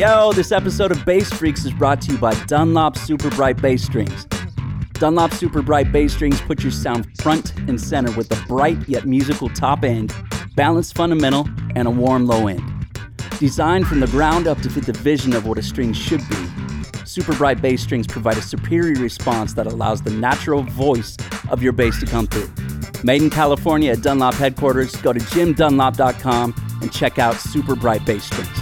Yo, this episode of Bass Freaks is brought to you by Dunlop Super Bright Bass Strings. Dunlop Super Bright Bass Strings put your sound front and center with a bright yet musical top end, balanced fundamental, and a warm low end. Designed from the ground up to fit the vision of what a string should be, Super Bright Bass Strings provide a superior response that allows the natural voice of your bass to come through. Made in California at Dunlop headquarters, go to jimdunlop.com and check out Super Bright Bass Strings.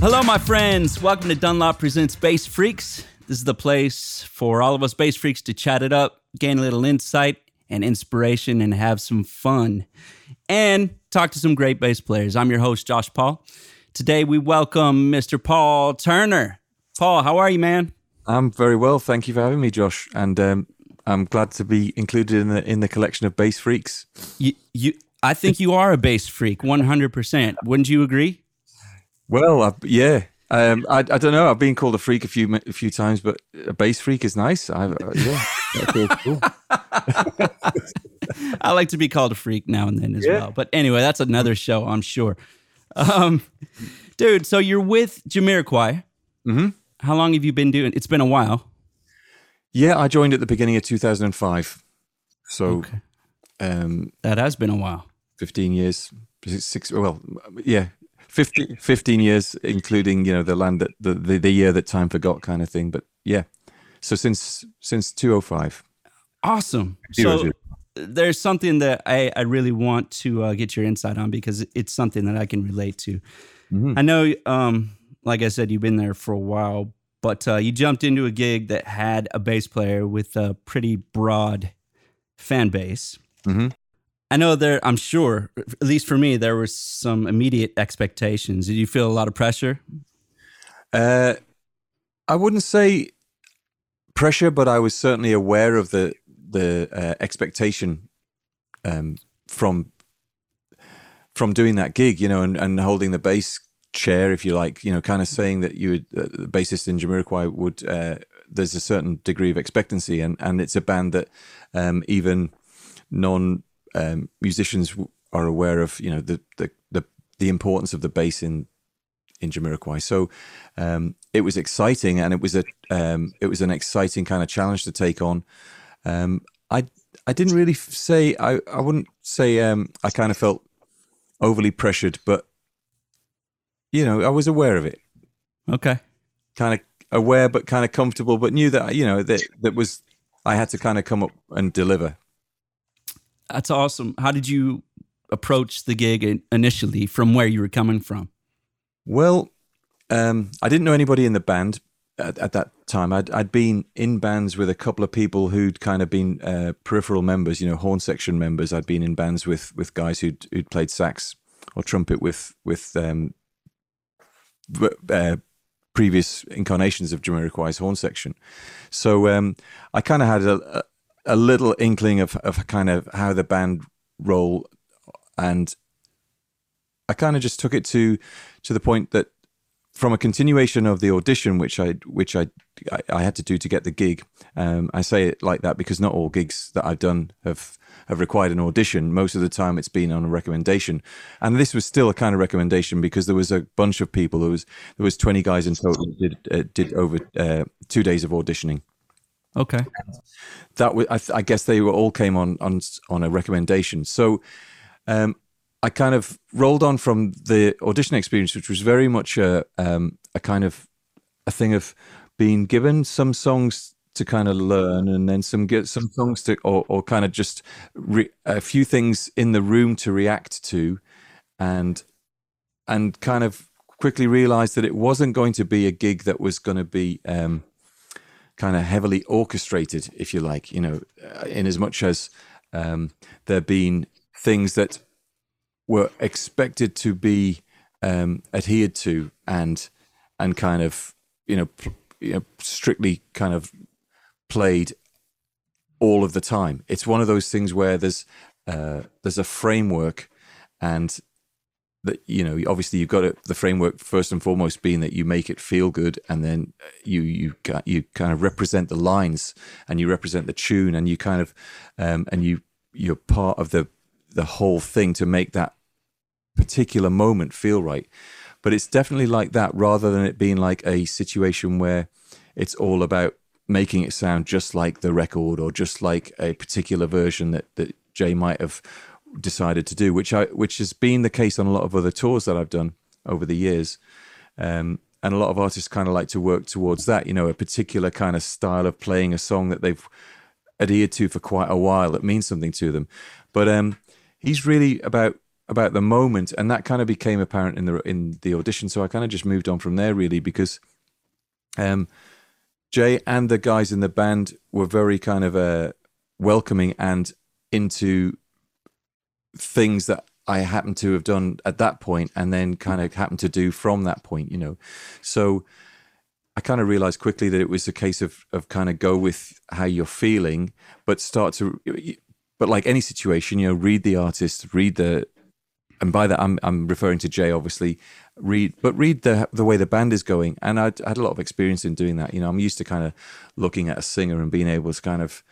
Hello, my friends. Welcome to Dunlop Presents Bass Freaks. This is the place for all of us bass freaks to chat it up, gain a little insight and inspiration, and have some fun. And talk to some great bass players. I'm your host, Josh Paul. Today, we welcome Mr. Paul Turner. Paul, how are you, man? I'm very well. Thank you for having me, Josh. And um, I'm glad to be included in the in the collection of bass freaks. You, you, I think you are a bass freak, 100%. Wouldn't you agree? Well, I, yeah. Um, I, I don't know. I've been called a freak a few a few times, but a bass freak is nice. I, uh, yeah, cool. I like to be called a freak now and then as yeah. well. But anyway, that's another show, I'm sure. Um, dude, so you're with Jamiroquai. Mm-hmm. How long have you been doing? It's been a while. Yeah, I joined at the beginning of 2005. So okay. um, that has been a while. 15 years. Six. Well, yeah, 15, 15 years, including you know the land that the, the, the year that time forgot kind of thing. But yeah, so since since 205. Awesome. So there's something that I, I really want to uh, get your insight on because it's something that I can relate to. Mm-hmm. I know, um, like I said, you've been there for a while, but uh, you jumped into a gig that had a bass player with a pretty broad fan base. Mm-hmm. I know there, I'm sure, at least for me, there were some immediate expectations. Did you feel a lot of pressure? Uh, I wouldn't say pressure, but I was certainly aware of the the uh, expectation um, from from doing that gig, you know, and, and holding the bass chair, if you like, you know, kind of saying that you would, uh, the bassist in Jamiroquai would, uh, there's a certain degree of expectancy, and and it's a band that um, even non um, musicians are aware of, you know, the the the, the importance of the bass in in Jamiroquai. So um, it was exciting, and it was a um, it was an exciting kind of challenge to take on. Um, I I didn't really say I I wouldn't say um, I kind of felt overly pressured, but you know I was aware of it. Okay. Kind of aware, but kind of comfortable, but knew that you know that that was I had to kind of come up and deliver. That's awesome. How did you approach the gig initially from where you were coming from? Well, um, I didn't know anybody in the band, at, at, that time. I'd, I'd been in bands with a couple of people who'd kind of been uh, peripheral members, you know, horn section members. I'd been in bands with with guys who'd who'd played sax or trumpet with with um, uh, previous incarnations of Jamiroquai's horn section. So um, I kind of had a, a little inkling of of kind of how the band roll, and I kind of just took it to to the point that from a continuation of the audition, which I which I I, had to do to get the gig. Um, I say it like that because not all gigs that I've done have have required an audition. Most of the time, it's been on a recommendation, and this was still a kind of recommendation because there was a bunch of people. There was there was twenty guys in total did uh, did over uh, two days of auditioning. Okay, that was I, I, guess they were all came on on on a recommendation. So. Um, I kind of rolled on from the audition experience, which was very much a um, a kind of a thing of being given some songs to kind of learn, and then some get some songs to, or, or kind of just re, a few things in the room to react to, and and kind of quickly realized that it wasn't going to be a gig that was going to be um, kind of heavily orchestrated, if you like, you know, uh, in as much as um, there been things that were expected to be um, adhered to and and kind of you know, you know strictly kind of played all of the time. It's one of those things where there's uh, there's a framework and that you know obviously you've got the framework first and foremost being that you make it feel good and then you you you kind of represent the lines and you represent the tune and you kind of um, and you you're part of the the whole thing to make that particular moment feel right. But it's definitely like that rather than it being like a situation where it's all about making it sound just like the record or just like a particular version that, that Jay might have decided to do, which I which has been the case on a lot of other tours that I've done over the years. Um, and a lot of artists kind of like to work towards that, you know, a particular kind of style of playing a song that they've adhered to for quite a while that means something to them. But um, he's really about about the moment, and that kind of became apparent in the in the audition. So I kind of just moved on from there, really, because um, Jay and the guys in the band were very kind of uh, welcoming and into things that I happened to have done at that point, and then kind of happened to do from that point, you know. So I kind of realized quickly that it was a case of of kind of go with how you're feeling, but start to, but like any situation, you know, read the artist, read the and by that I'm I'm referring to Jay, obviously. Read, but read the the way the band is going, and I had a lot of experience in doing that. You know, I'm used to kind of looking at a singer and being able to kind of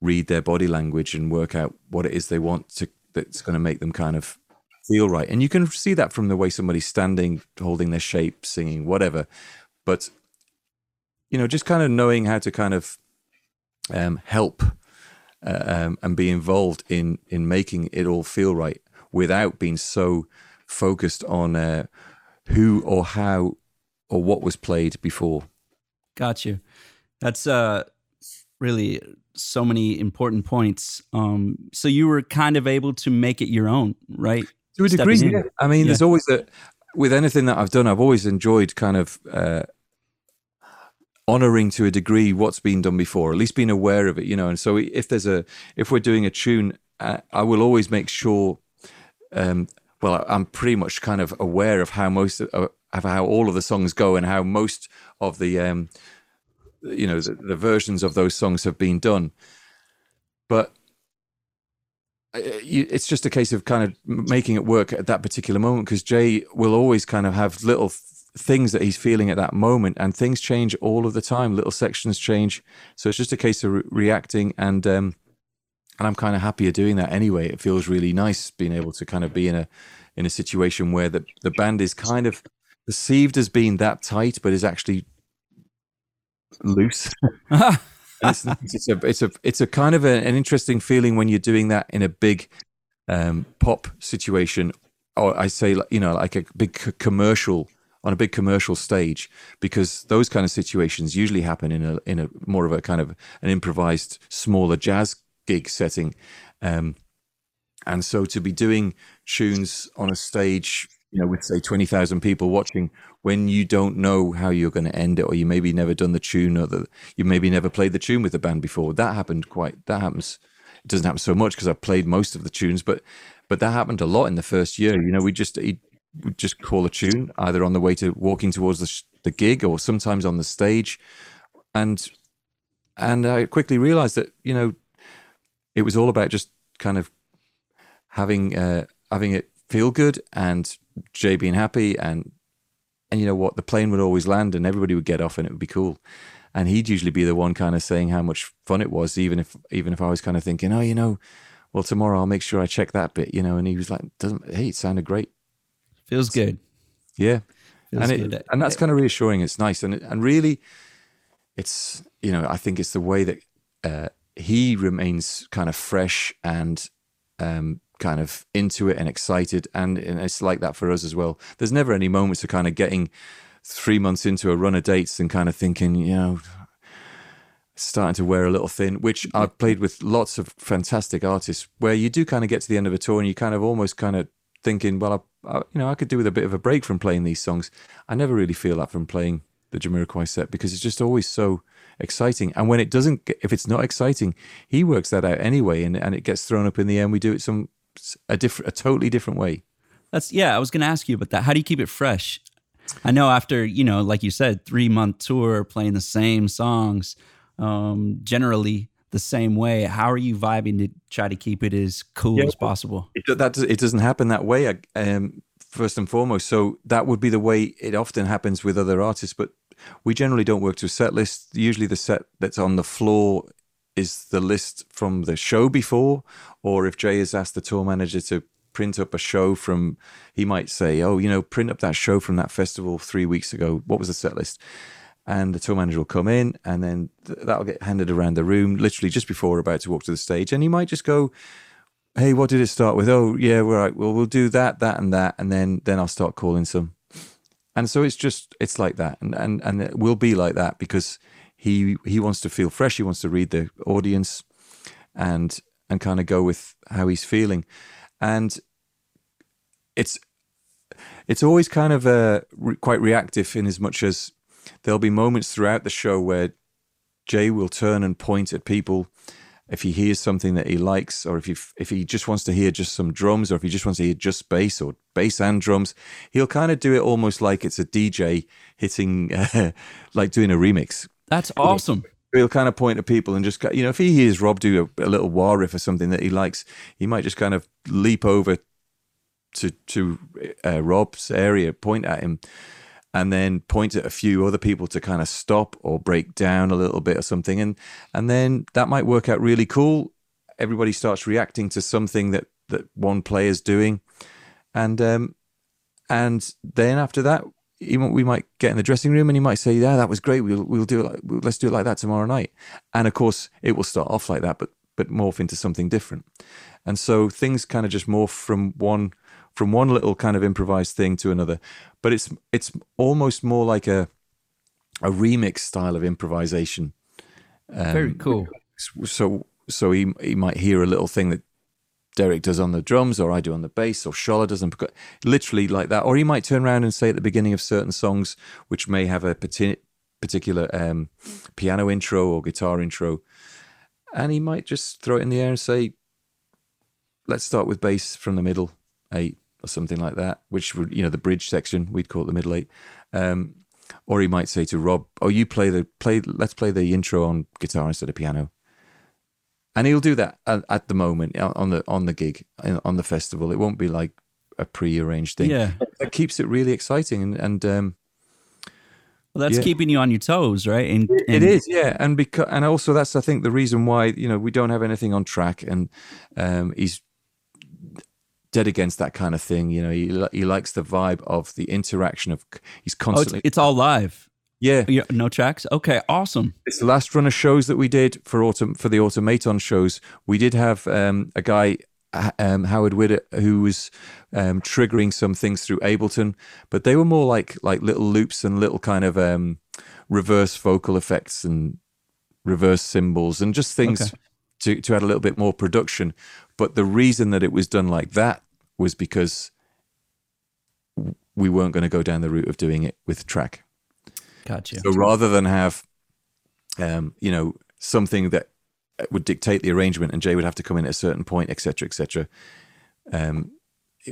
read their body language and work out what it is they want to that's going to make them kind of feel right. And you can see that from the way somebody's standing, holding their shape, singing, whatever. But you know, just kind of knowing how to kind of um, help uh, um, and be involved in in making it all feel right without being so focused on uh, who or how or what was played before. Got you. That's uh, really so many important points. Um, so you were kind of able to make it your own, right? To a degree, yeah. I mean, yeah. there's always a with anything that I've done, I've always enjoyed kind of uh, honoring to a degree what's been done before, at least being aware of it, you know. And so if there's a if we're doing a tune, uh, I will always make sure um, well, I'm pretty much kind of aware of how most of, of, how all of the songs go and how most of the um, you know the, the, versions of those songs have been done. But it's just a case of kind of making it work at that particular moment because Jay will always kind of have little things that he's feeling at that moment and things change all of the time little sections change so it's just a case of re- reacting and um, and I'm kind of happier doing that anyway. It feels really nice being able to kind of be in a in a situation where the the band is kind of perceived as being that tight, but is actually loose. it's, it's, a it's a it's a kind of a, an interesting feeling when you're doing that in a big um, pop situation, or I say you know like a big commercial on a big commercial stage because those kind of situations usually happen in a in a more of a kind of an improvised smaller jazz gig setting. Um, and so to be doing tunes on a stage, you know, with say 20,000 people watching when you don't know how you're going to end it, or you maybe never done the tune or that you maybe never played the tune with the band before. That happened quite, that happens. It doesn't happen so much because I've played most of the tunes, but, but that happened a lot in the first year. You know, we just, we just call a tune either on the way to walking towards the, the gig or sometimes on the stage. And, and I quickly realized that, you know, it was all about just kind of having uh, having it feel good and Jay being happy and and you know what the plane would always land and everybody would get off and it would be cool. And he'd usually be the one kind of saying how much fun it was even if even if I was kind of thinking oh you know well tomorrow I'll make sure I check that bit you know and he was like doesn't hey it sounded great. Feels good. Yeah. Feels and it, and that's kind of reassuring. It's nice. And and really it's you know I think it's the way that uh, he remains kind of fresh and um, kind of into it and excited. And, and, it's like that for us as well. There's never any moments of kind of getting three months into a run of dates and kind of thinking, you know, starting to wear a little thin, which mm-hmm. I've played with lots of fantastic artists where you do kind of get to the end of a tour and you kind of almost kind of thinking, well, I, I, you know, I could do with a bit of a break from playing these songs. I never really feel that from playing the Jamiroquai set because it's just always so exciting. And when it doesn't, if it's not exciting, he works that out anyway, and, and it gets thrown up in the end. We do it some a different, a totally different way. That's yeah. I was going to ask you about that. How do you keep it fresh? I know after you know, like you said, three month tour playing the same songs, um, generally the same way. How are you vibing to try to keep it as cool yeah, as possible? It, that it doesn't happen that way. Um, first and foremost, so that would be the way it often happens with other artists. But we generally don't work to a set list. Usually, the set that's on the floor is the list from the show before, or if Jay has asked the tour manager to print up a show from, he might say, "Oh, you know, print up that show from that festival three weeks ago. What was the set list?" And the tour manager will come in, and then th- that'll get handed around the room, literally just before we're about to walk to the stage, and he might just go, "Hey, what did it start with? Oh, yeah, we're right. Well, we'll do that, that, and that, and then then I'll start calling some." And so it's just it's like that, and and and it will be like that because he he wants to feel fresh. He wants to read the audience, and and kind of go with how he's feeling, and it's it's always kind of uh, re- quite reactive in as much as there'll be moments throughout the show where Jay will turn and point at people if he hears something that he likes, or if he if he just wants to hear just some drums, or if he just wants to hear just bass or bass and drums, he'll kind of do it almost like it's a DJ hitting, uh, like doing a remix. That's awesome. He'll kind of point at people and just, you know, if he hears Rob do a, a little wah riff or something that he likes, he might just kind of leap over to to uh, Rob's area, point at him, and then point at a few other people to kind of stop or break down a little bit or something, and and then that might work out really cool. Everybody starts reacting to something that that one player's doing, and um, and then after that, we might get in the dressing room and he might say, "Yeah, that was great. We'll we'll do it. Like, let's do it like that tomorrow night." And of course, it will start off like that, but but morph into something different. And so things kind of just morph from one from one little kind of improvised thing to another. But it's it's almost more like a a remix style of improvisation. Um, Very cool. So so he he might hear a little thing that Derrick does on the drums, or I do on the bass, or Sola does on literally like that. Or he might turn around and say at the beginning of certain songs, which may have a particular um, piano intro or guitar intro, and he might just throw it in the air and say, "Let's start with bass from the middle eight, or something like that, which would you know the bridge section we'd call it the middle eight. Um, or he might say to Rob, "Oh, you play the play. Let's play the intro on guitar instead of piano." And he'll do that at, at the moment on the on the gig on the festival. It won't be like a pre-arranged thing. Yeah, it keeps it really exciting and. and um, well, that's yeah. keeping you on your toes, right? And, and, it is, yeah, and because and also that's I think the reason why you know we don't have anything on track, and um, he's dead against that kind of thing. You know, he he likes the vibe of the interaction of he's constantly. Oh, it's, it's, all live. Yeah. yeah, no tracks. Okay, awesome. It's the last run of shows that we did for autumn for the automaton shows. We did have um, a guy. Um, Howard Whiddett, who was um, triggering some things through Ableton, but they were more like like little loops and little kind of um, reverse vocal effects and reverse cymbals and just things okay. to to add a little bit more production. But the reason that it was done like that was because we weren't going to go down the route of doing it with track. Gotcha. So rather than have, um, you know, something that would dictate the arrangement and Jay would have to come in at a certain point, etc., etc., um,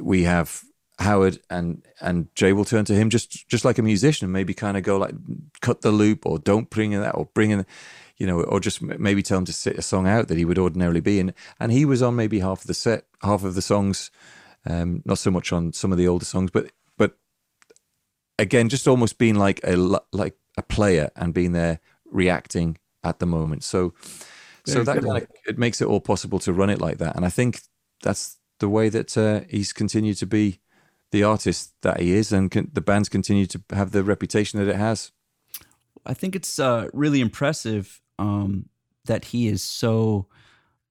we have Howard and and Jay will turn to him just just like a musician maybe kind of go like cut the loop or don't bring in that or bring in you know, or just maybe tell him to sit a song out that he would ordinarily be in. And he was on maybe half of the set, half of the songs, um, not so much on some of the older songs, but again, just almost being like a like a player and being there reacting at the moment. So Very so that kind of, it makes it all possible to run it like that. And I think that's the way that uh, he's continued to be the artist that he is, and can, the band's continue to have the reputation that it has. I think it's uh, really impressive um, that he is so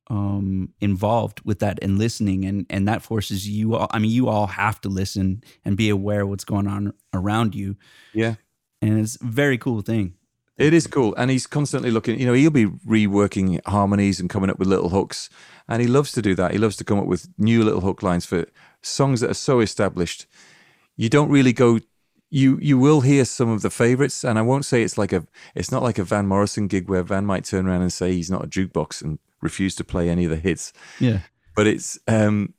um, involved with that and listening, and and that forces you all. I mean, you all have to listen and be aware of what's going on around you. Yeah, and it's a very cool thing. It is cool, and he's constantly looking. You know, he'll be reworking harmonies and coming up with little hooks, and he loves to do that. He loves to come up with new little hook lines for songs that are so established. You don't really go you you will hear some of the favorites, and I won't say it's like a it's not like a Van Morrison gig where Van might turn around and say he's not a jukebox and refuse to play any of the hits. Yeah, but it's um,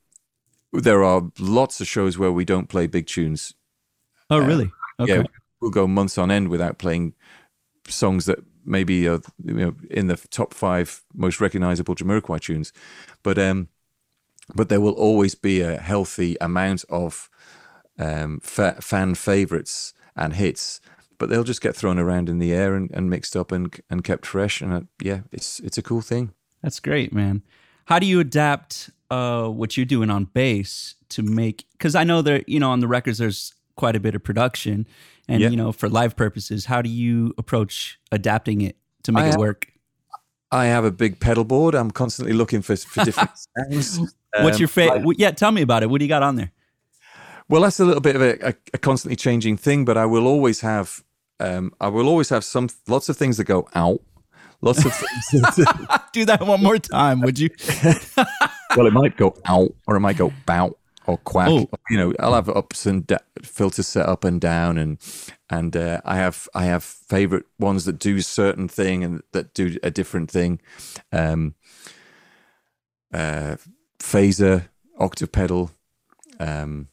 there are lots of shows where we don't play big tunes. Oh, really? okay. Yeah, we'll go months on end without playing songs that maybe are you know in the top five most recognizable Jamiroquai tunes, but um, but there will always be a healthy amount of um, fa- fan favorites and hits but they'll just get thrown around in the air and, and mixed up and and kept fresh. And uh, yeah, it's it's a cool thing. That's great, man. How do you adapt uh, what you're doing on bass to make? Because I know that you know on the records there's quite a bit of production, and Yeah. you know for live purposes, how do you approach adapting it to make I it have- work? I have a big pedal board. I'm constantly looking for for different sounds. What's Um, your favorite? yeah, tell me about it. What do you got on there? Well, that's a little bit of a, a, a constantly changing thing, but I will always have um, I will always have some lots of things that go out. Lots of things. Do that one more time, would you? well, it might go out, or it might go bout or quack. Oh. You know, I'll have ups and da- filters set up and down, and and uh, I have I have favorite ones that do certain thing and that do a different thing. Um, uh, phaser, octave pedal. Um,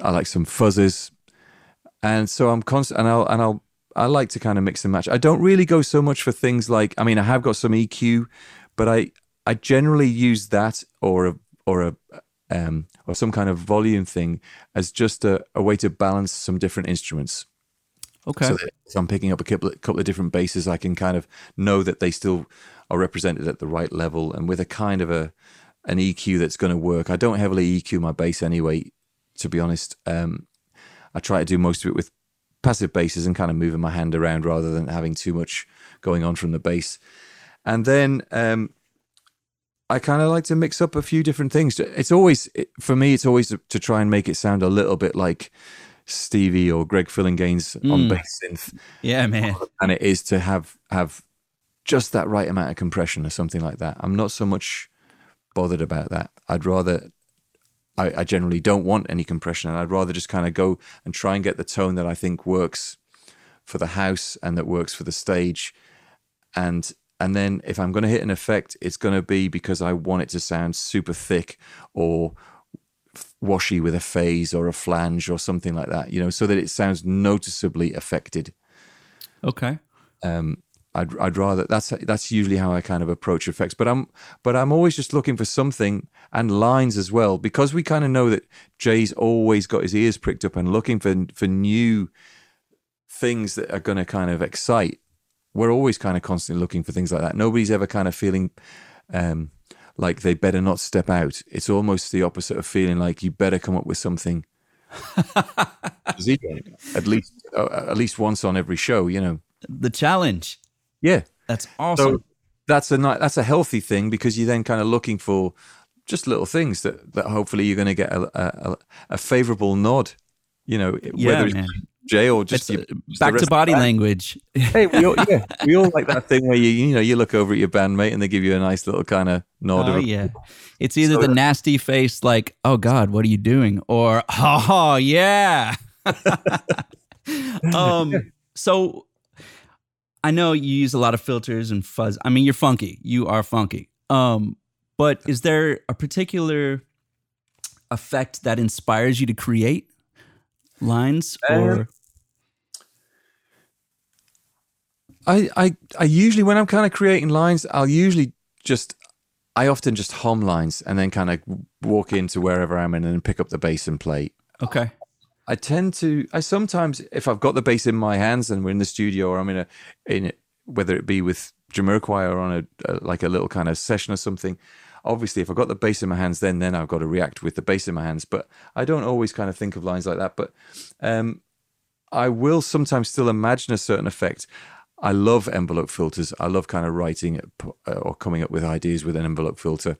I like some fuzzes, and so I'm constant. And I'll and I'll I like to kind of mix and match. I don't really go so much for things like. I mean, I have got some EQ, but I I generally use that or a or a um, or some kind of volume thing as just a, a way to balance some different instruments. Okay. So that if I'm picking up a couple, couple of different basses, I can kind of know that they still are represented at the right level and with a kind of a an EQ that's going to work. I don't heavily EQ my bass anyway, to be honest. Um, I try to do most of it with passive basses and kind of moving my hand around rather than having too much going on from the bass. And then um, I kind of like to mix up a few different things. It's always it, for me. It's always to, to try and make it sound a little bit like Stevie or Greg Phillinganes on Mm. bass synth, yeah, man. and it is to have have just that right amount of compression or something like that. I'm not so much bothered about that. I'd rather. I, I generally don't want any compression, and I'd rather just kind of go and try and get the tone that I think works for the house and that works for the stage, and and then if I'm going to hit an effect, it's going to be because I want it to sound super thick or washy with a phase or a flange or something like that, you know, so that it sounds noticeably affected. Okay. Um, I'd, I'd rather that's that's usually how I kind of approach effects, but I'm but I'm always just looking for something and lines as well because we kind of know that Jay's always got his ears pricked up and looking for for new things that are going to kind of excite. We're always kind of constantly looking for things like that. Nobody's ever kind of feeling um, like they better not step out. It's almost the opposite of feeling like you better come up with something. at least uh, at least once on every show, you know. The challenge. Yeah. That's awesome. So that's a ni- that's a healthy thing because you're then kind of looking for just little things that, that hopefully you're going to get a, a, a favorable nod. You know, yeah, whether it's man. Jay or just, just back to body language. Hey, we all, yeah, we all like that thing where you you know you look over at your bandmate and they give you a nice little kind of nod. Oh yeah. It's either So- the nasty face like, "Oh god, what are you doing?" or "Oh yeah." um so I know you use a lot of filters and fuzz. I mean, you're funky. You are funky. Um but is there a particular effect that inspires you to create lines or I, I I usually when I'm kind of creating lines, I'll usually just I often just hum lines and then kind of walk into wherever I'm in and pick up the bass and play. Okay. I tend to. I sometimes, if I've got the bass in my hands and we're in the studio or I'm in a in whether it be with Jamiroquai or on a, a like a little kind of session or something. Obviously, if I've got the bass in my hands, then then I've got to react with the bass in my hands. But I don't always kind of think of lines like that. But um, I will sometimes still imagine a certain effect. I love envelope filters. I love kind of writing uh, or coming up with ideas with an envelope filter.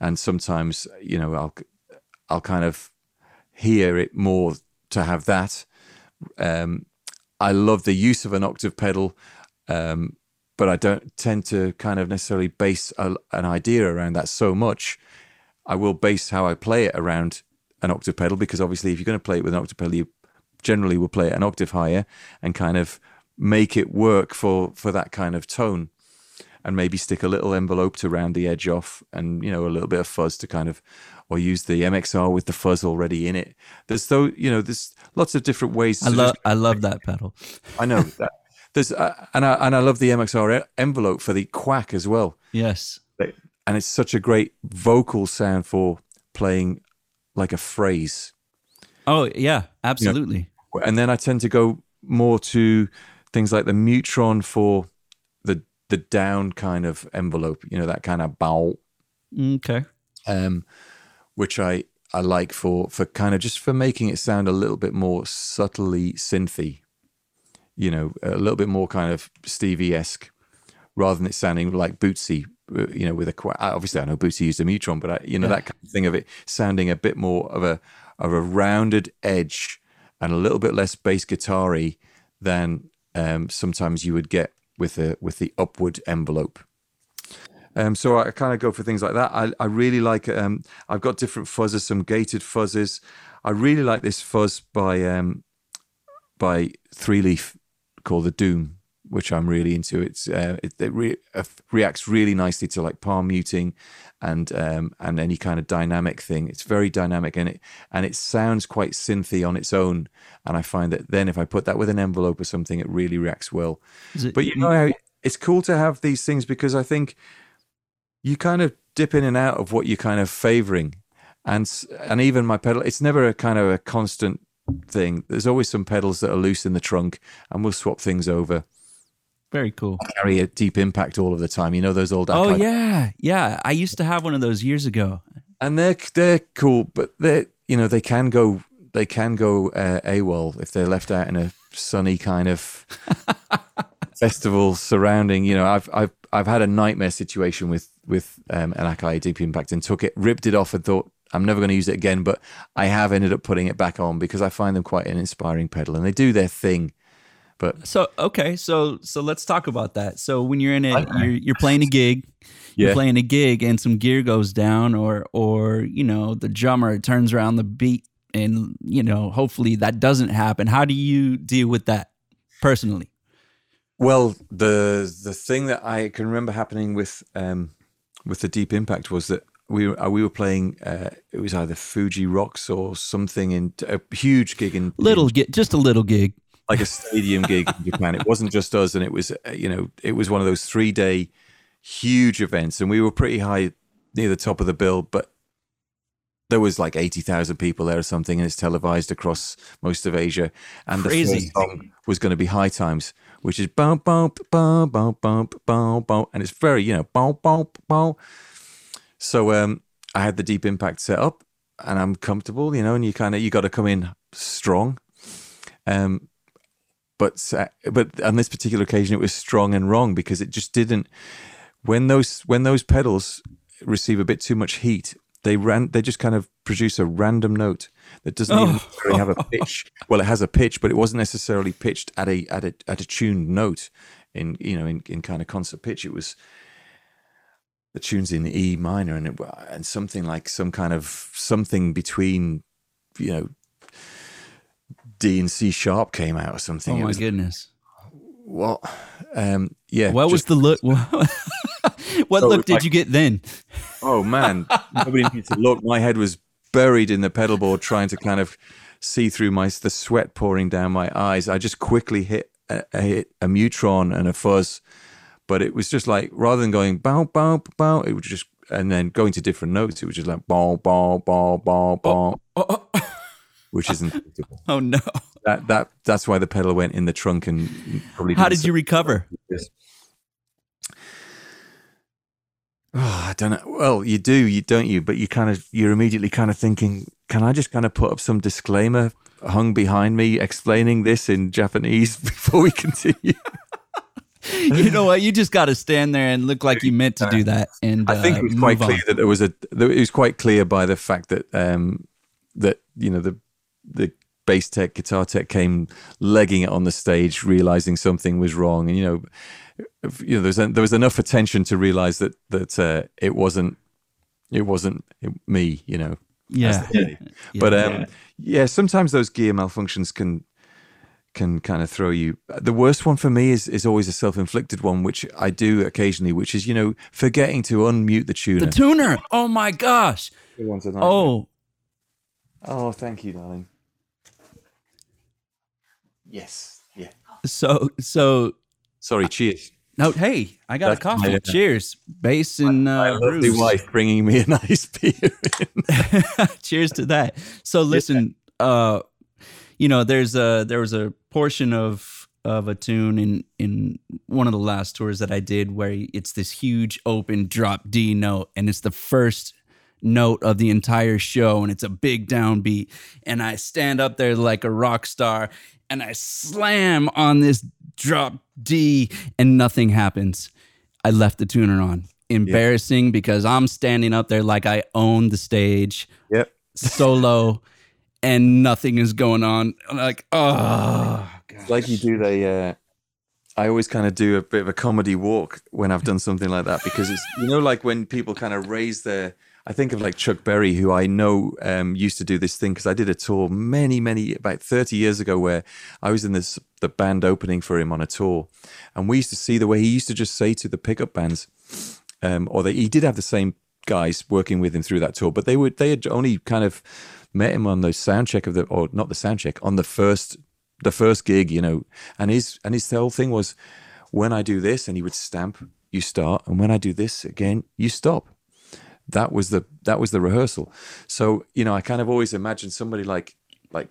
And sometimes, you know, I'll I'll kind of hear it more to have that. Um, I love the use of an octave pedal, um, but I don't tend to kind of necessarily base a, an idea around that so much. I will base how I play it around an octave pedal because obviously, if you're going to play it with an octave pedal, you generally will play it an octave higher and kind of make it work for for that kind of tone and maybe stick a little envelope to round the edge off and you know a little bit of fuzz to kind of or use the MXR with the fuzz already in it there's though you know there's lots of different ways I love I love that pedal. I know that there's uh, and I and I love the MXR envelope for the quack as well Yes. and it's such a great vocal sound for playing like a phrase Oh yeah, absolutely. and then I tend to go more to things like the Mutron for the down kind of envelope, you know, that kind of bow, Okay. um, which I I like for for kind of just for making it sound a little bit more subtly synthy, you know, a little bit more kind of Stevie esque, rather than it sounding like Bootsy, uh, you know, with a obviously I know Bootsy used a Mutron, but I, you know Yeah. that kind of thing of it sounding a bit more of a of a rounded edge and a little bit less bass guitar-y than um, sometimes you would get with the with the upward envelope. Um, so I kind of go for things like that. I, I really like. Um, I've got different fuzzes, some gated fuzzes. I really like this fuzz by um, by Three Leaf called the Doom, which I'm really into. It's uh, it, it re- uh, reacts really nicely to like palm muting and um, and any kind of dynamic thing. It's very dynamic and it and it sounds quite synthy on its own. And I find that then if I put that with an envelope or something, it really reacts well. It, But you know, it's cool to have these things because I think you kind of dip in and out of what you're kind of favoring, and and even my pedal, it's never a kind of a constant thing. There's always some pedals that are loose in the trunk, and we'll swap things over. Very cool. Carry a deep impact all of the time. You know those old. Oh yeah, yeah. I used to have one of those years ago. and they're they're cool, but they you know they can go they can go uh, AWOL if they're left out in a sunny kind of festival surrounding. You know, I've I've I've had a nightmare situation with with um, an Akai Deep Impact and took it, ripped it off, and thought I'm never going to use it again. But I have ended up putting it back on because I find them quite an inspiring pedal, and they do their thing. But So okay, so so let's talk about that. So when you're in a you're you're playing a gig, you're playing a gig, and some gear goes down, or or you know the drummer turns around the beat, and you know hopefully that doesn't happen. How do you deal with that personally? Well, the the thing that I can remember happening with um, with the Deep Impact was that we were, uh, we were playing. Uh, it was either Fuji Rocks or something in a huge gig in Little gig, just a little gig. Like a stadium gig in Japan. It wasn't just us, and it was uh, you know it was one of those three day huge events, and we were pretty high near the top of the bill, but. There was like eighty thousand people there or something, and it's televised across most of Asia. And the first song was going to be High Times, which is bump bump bump bump bump bump bump, and it's very you know bump bump bump. So um, I had the Deep Impact set up, and I'm comfortable, you know, and you kind of you got to come in strong. Um, but but on this particular occasion, it was strong and wrong because it just didn't. When those when those pedals receive a bit too much heat, they ran. They just kind of produce a random note that doesn't even Oh. necessarily have a pitch. Well, it has a pitch, but it wasn't necessarily pitched at a at a at a tuned note in you know in, in kind of concert pitch. It was the tunes in E minor and it, and something like some kind of something between you know D and C sharp came out or something. Oh it my was goodness! what? Um, yeah. What was the look? what So look did like- you get then? Oh man, nobody needs to look. My head was buried in the pedal board, trying to kind of see through my the sweat pouring down my eyes. I just quickly hit a, a, hit a mutron and a fuzz, but it was just like rather than going bow bow bow, it was just and then going to different notes. It was just like bow bow bow bow bow, Oh, oh, which isn't oh no! that that that's why the pedal went in the trunk and probably. How didn't you recover? Oh, I don't know. Well, you do, you don't you? But you kind of, you're immediately kind of thinking, can I just kind of put up some disclaimer hung behind me explaining this in Japanese before we continue? you know what? You just got to stand there and look like you meant to do that. And I think uh, it was quite clear on. that there was a. It was quite clear by the fact that um that you know the the bass tech, guitar tech came legging it on the stage, realizing something was wrong, and you know, you know, there was there was enough attention to realize that that uh, it wasn't it wasn't me, you know. Yeah. Yeah. Yeah. But um, yeah, sometimes those gear malfunctions can can kind of throw you. The worst one for me is is always a self inflicted one, which I do occasionally, which is you know forgetting to unmute the tuner. the tuner. Oh my gosh. Oh, oh, thank you, darling. Yes, yeah. so so Sorry, cheers. no. Hey, I got a That's coffee. my- Cheers, bass and My uh, lovely wife bringing me a nice beer. Cheers to that. So listen, uh, you know, there's a there was a portion of of a tune in in one of the last tours that I did where it's this huge open drop D note and it's the first note of the entire show and it's a big downbeat and I stand up there like a rock star and I slam on this drop D and nothing happens. I left the tuner on. Embarrassing because I'm standing up there like I own the stage. Yep. Solo and nothing is going on. I'm like, oh, gosh. like you do the. Uh, I always kind of do a bit of a comedy walk when I've done something like that because it's you know like when people kind of raise their. I think of like Chuck Berry, who I know um, used to do this thing because I did a tour many, many about thirty years ago where I was in this the band opening for him on a tour, and we used to see the way he used to just say to the pickup bands, um, or they, he did have the same guys working with him through that tour, but they would they had only kind of met him on the sound check of the or not the sound check on the first the first gig, you know, and his and his whole thing was when I do this, and he would stamp, you start, and when I do this again, you stop. That was the that was the rehearsal. So you know, I kind of always imagined somebody like like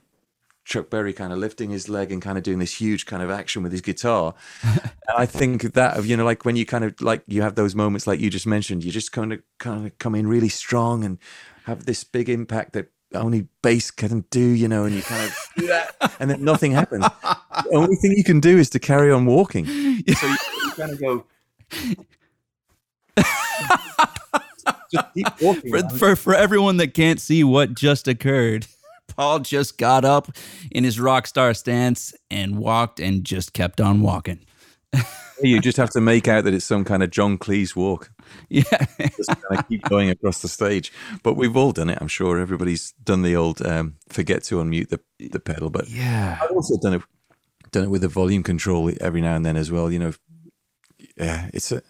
Chuck Berry kind of lifting his leg and kind of doing this huge kind of action with his guitar. and I think that of you know, like when you kind of like you have those moments like you just mentioned, you just kind of kind of come in really strong and have this big impact that only bass can do, you know, and you kind of do that, and then nothing happens. the only thing you can do is to carry on walking. So you, you kind of go. just keep walking. For, for, for everyone that can't see what just occurred, Paul just got up in his rock star stance and walked and just kept on walking. you just have to make out that it's some kind of John Cleese walk. Yeah. just kind of keep going across the stage. But we've all done it. I'm sure everybody's done the old um, forget to unmute the, the pedal. But yeah, I've also done it done it with the volume control every now and then as well. You know, yeah, it's a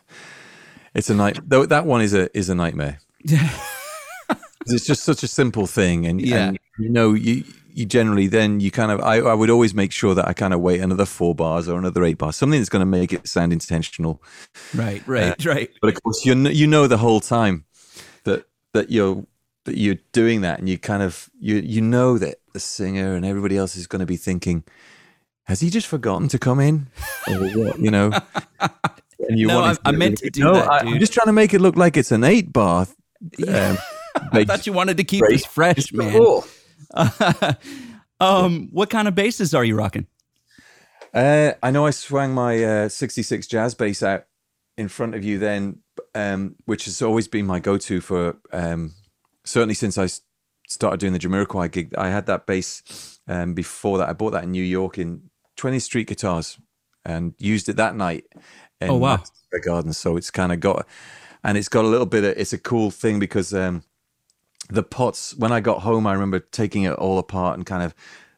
it's a night. Though that one is a is a nightmare. Yeah. it's just such a simple thing, and yeah, and, you know you you generally then you kind of I, I would always make sure that I kind of wait another four bars or another eight bars, something that's going to make it sound intentional. Right, right, uh, right. But of course, you you know the whole time that that you're that you're doing that, and you kind of you you know that the singer and everybody else is going to be thinking, has he just forgotten to come in, or what? You know. And you no, I, I meant to do no, that. I, am just trying to make it look like it's an eight bar. Um, I thought you wanted to keep this fresh, man. Cool. um, what kind of basses are you rocking? Uh, I know I swung my uh, 66 jazz bass out in front of you then, um, which has always been my go-to for um, certainly since I started doing the Jamiroquai gig. I had that bass um, before that. I bought that in New York in 20th Street Guitars and used it that night. Oh wow! The garden. So it's kind of got, and it's got a little bit of. It's a cool thing because um, the pots when i got home i remember taking it all apart and kind of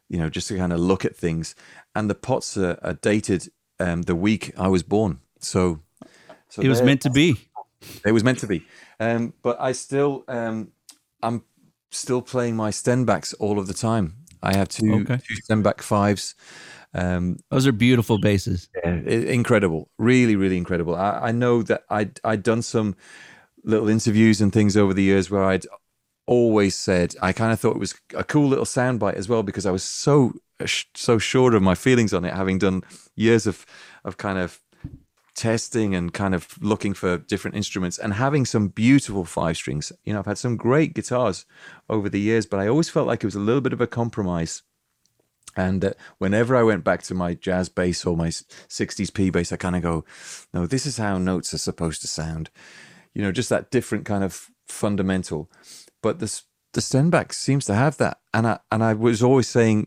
you know just to kind of look at things and the pots are, are dated um, the week i was born so, so it was meant to be it was meant to be um, but i still um, i'm still playing my stenbacks all of the time i have two, okay. two stenback fives um, Those are beautiful basses. Yeah, incredible, really, really incredible. I, I know that I'd I'd done some little interviews and things over the years where I'd always said I kind of thought it was a cool little soundbite as well because I was so so sure of my feelings on it, having done years of of kind of testing and kind of looking for different instruments and having some beautiful five strings. You know, I've had some great guitars over the years, but I always felt like it was a little bit of a compromise. And uh, whenever I went back to my jazz bass or my 60s P bass, I kind of go, no, this is how notes are supposed to sound. You know, just that different kind of fundamental. But the the Stenback seems to have that, and I and I was always saying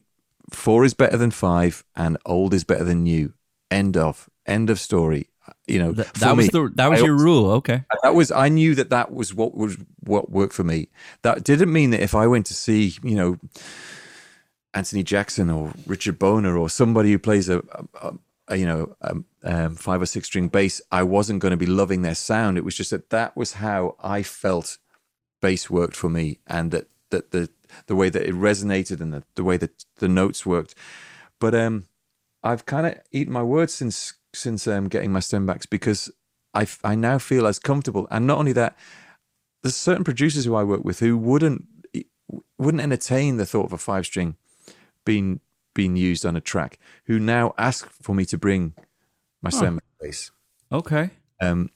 four is better than five, and old is better than new. End of end of story. You know, Th- that was me, the that was I your rule. Okay, that was I knew that that was what was what worked for me. That didn't mean that if I went to see you know Anthony Jackson or Richard Bona or somebody who plays a, a, a you know um, um, five or six string bass, I wasn't going to be loving their sound. It was just that that was how I felt bass worked for me and that, that the the way that it resonated and the, the way that the notes worked. But um, I've kind of eaten my words since since um, getting my stembacks because I, I now feel as comfortable. And not only that, there's certain producers who I work with who wouldn't wouldn't entertain the thought of a five string being been used on a track who now ask for me to bring my stem bass. Okay. Um,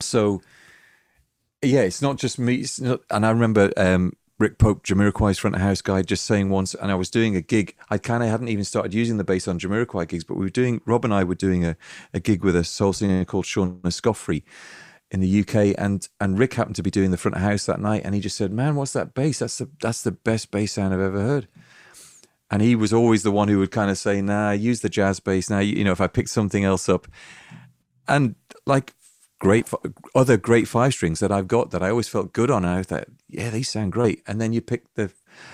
so yeah, it's not just me. It's not, and I remember um, Rick Pope, Jamiroquai's front of house guy, just saying once, and I was doing a gig. I kind of hadn't even started using the bass on Jamiroquai gigs, but we were doing. Rob and I were doing a, a gig with a soul singer called Sean Escoffery in the UK, and and Rick happened to be doing the front of house that night, and he just said, "Man, what's that bass? That's the that's the best bass sound I've ever heard." And he was always the one who would kind of say, "Nah, use the jazz bass." Now, you know, if I pick something else up, and like great other great five strings that I've got that I always felt good on. And I thought, yeah, these sound great. And then you pick the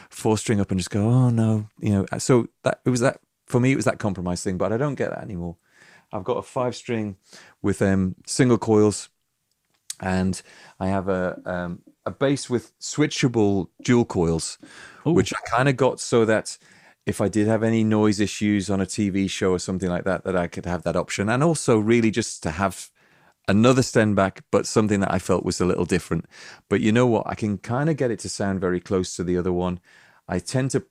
four string up and just go, oh no, you know. So that it was that for me. It was that compromise thing, but I don't get that anymore. I've got a five string with um, single coils, and I have a um, a bass with switchable dual coils, Ooh. which I kind of got so that if I did have any noise issues on a TV show or something like that, that I could have that option, and also really just to have another Stenbach, but something that I felt was a little different. But you know what? I can kind of get it to sound very close to the other one. I tend to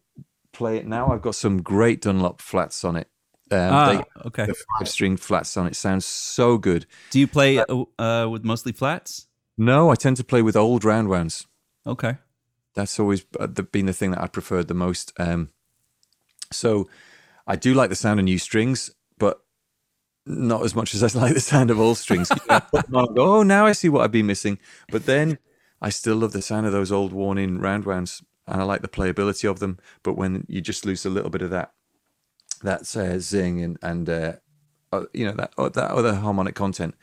play it now. I've got some great Dunlop flats on it. Um, ah, they, okay. The five string flats on it sounds so good. Do you play uh, uh, with mostly flats? No, I tend to play with old round wounds. Okay. That's always uh, been the thing that I preferred the most. Um, so I do like the sound of new strings, but not as much as I like the sound of old strings. oh, now I see what I've been missing. But then I still love the sound of those old worn in round wounds and I like the playability of them. But when you just lose a little bit of that, that uh, zing and, and uh, uh, you know, that, uh, that other harmonic content,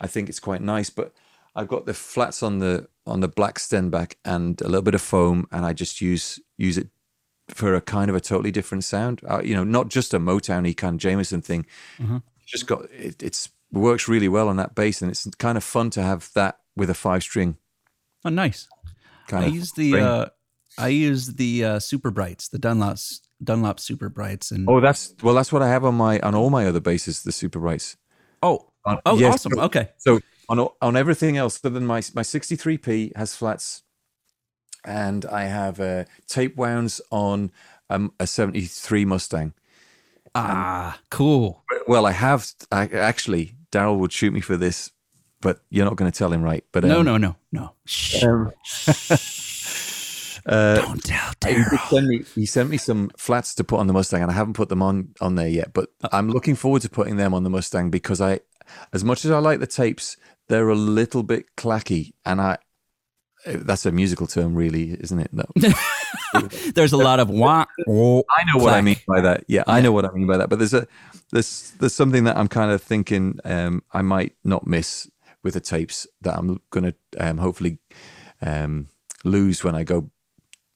I think it's quite nice. But I've got the flats on the on the black Stenbach and a little bit of foam, and I just use use it for a kind of a totally different sound. Uh, you know, not just a Motowny kind of Jamerson thing. Mm-hmm just got it, it's works really well on that bass, and it's kind of fun to have that with a five string. Oh, nice. I use the uh, I use the uh, Super Brights, the Dunlops Dunlop Super Brights, and oh, that's well, that's what I have on my on all my other bases, the Super Brights. Oh, on, oh, yes, awesome. Okay, so on on everything else, other than my my 63p has flats, and I have uh, tape wounds on um, a 73 Mustang. Ah, cool. Well, I have I, actually. Daryl would shoot me for this, but you're not going to tell him, right? But no, um, no, no, no. Um, uh, Don't tell Daryl. He, sent me, he sent me some flats to put on the Mustang, and I haven't put them on on there yet. But uh, I'm looking forward to putting them on the Mustang because I, as much as I like the tapes, they're a little bit clacky, and I that's a musical term, really, isn't it? No. there's a lot of wah. Oh, I know what I mean by that. Yeah, I know what I mean by that. But there's a there's there's something that I'm kind of thinking um, I might not miss with the tapes that I'm going to um, hopefully um, lose when I go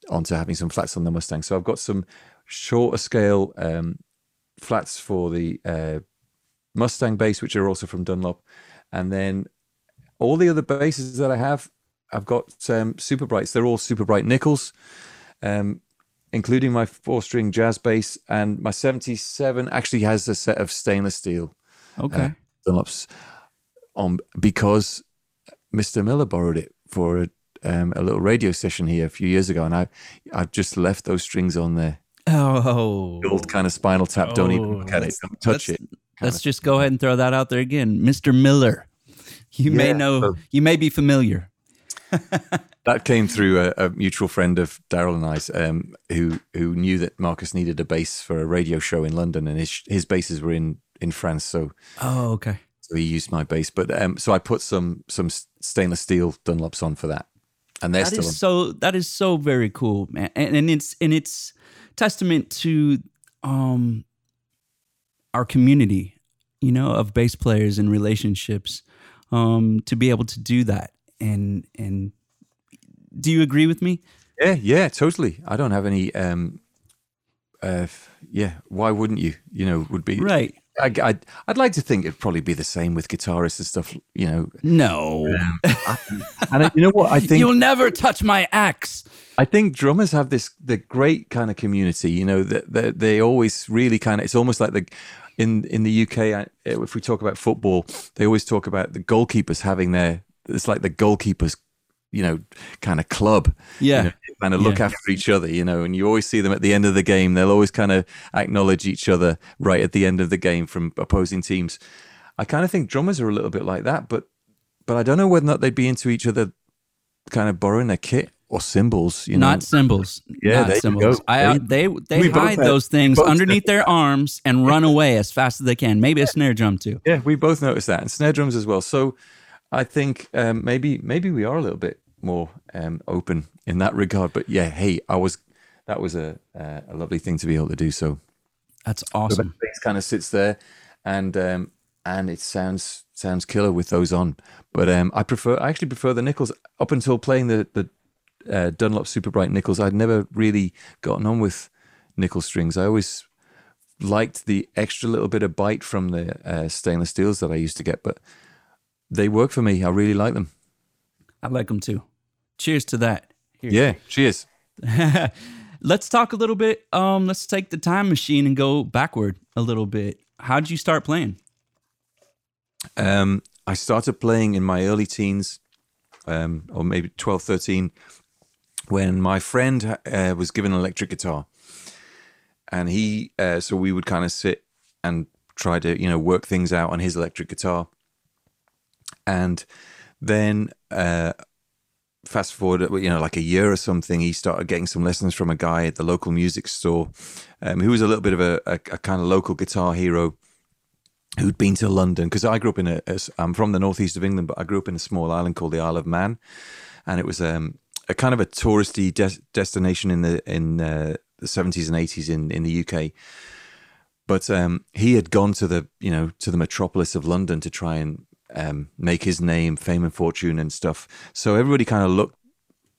on to having some flats on the Mustang. So I've got some shorter scale um, flats for the uh, Mustang bass, which are also from Dunlop, and then all the other bases that I have I've got um, super brights. They're all super bright nickels, um, including my four string jazz bass. And my 77 actually has a set of stainless steel. Okay. Uh, Dunlops on because Mr. Miller borrowed it for a, um, a little radio session here a few years ago, and I I've just left those strings on there. Oh, old kind of spinal tap. Oh, don't even look at it. Don't touch it. Let's just go ahead and throw that out there again, Mr. Miller. You yeah, may know, you may be familiar that came through a, a mutual friend of Daryl and I's, um, who who knew that Marcus needed a bass for a radio show in London, and his his bases were in in France. So, oh, okay. So he used my bass, but um, so I put some some stainless steel Dunlops on for that, and they're that still is so that is so very cool, man, and, and it's and it's testament to um our community, you know, of bass players and relationships, um, to be able to do that and and do you agree with me? Yeah, yeah, totally. I don't have any. um uh Yeah, why wouldn't you? You know, would be right. I, I'd, I'd like to think it'd probably be the same with guitarists and stuff. You know, no. Um, I, and you know what? I think you'll never touch my axe. I think drummers have this the great kind of community. You know that they, they always really kind of. It's almost like the in in the UK. If we talk about football, they always talk about the goalkeepers having their it's like the goalkeepers, you know, kind of club. Yeah. You know, kind of look Yeah. after each other, you know, and you always see them at the end of the game. They'll always kind of acknowledge each other right at the end of the game from opposing teams. I kind of think drummers are a little bit like that, but but I don't know whether or not they'd be into each other, kind of borrowing their kit or cymbals. You know, Not symbols. Yeah, not symbols. go. I, uh, they they we hide those things underneath their arms and run away as fast as they can. Maybe a snare drum too. Yeah, we both noticed that, and snare drums as well. So I think um, maybe maybe we are a little bit more um, open in that regard. But yeah, hey, I was that was a uh, a lovely thing to be able to do. So That's awesome. bass kind of sits there, and um, and it sounds sounds killer with those on. But um, I prefer I actually prefer the nickels. Up until playing the the uh, Dunlop Super Bright nickels, I'd never really gotten on with nickel strings. I always liked the extra little bit of bite from the uh, stainless steels that I used to get, but they work for me. I really like them. I like them too. Cheers to that. Here. Yeah, cheers. let's talk a little bit. Um, let's take the time machine and go backward a little bit. How did you start playing? Um, I started playing in my early teens, um, or maybe 12, 13, when my friend uh, was given an electric guitar. And he, uh, so we would kind of sit and try to, you know, work things out on his electric guitar. And then, uh, fast forward, you know, like a year or something, he started getting some lessons from a guy at the local music store um, who was a little bit of a, a, a kind of local guitar hero who'd been to London because I grew up in a, a. I'm from the northeast of England, but I grew up in a small island called the Isle of Man, and it was um, a kind of a touristy des- destination in the in uh, the 70s and 80s in in the UK. But um, he had gone to the you know to the metropolis of London to try and um, make his name, fame, and fortune and stuff. So everybody kind of looked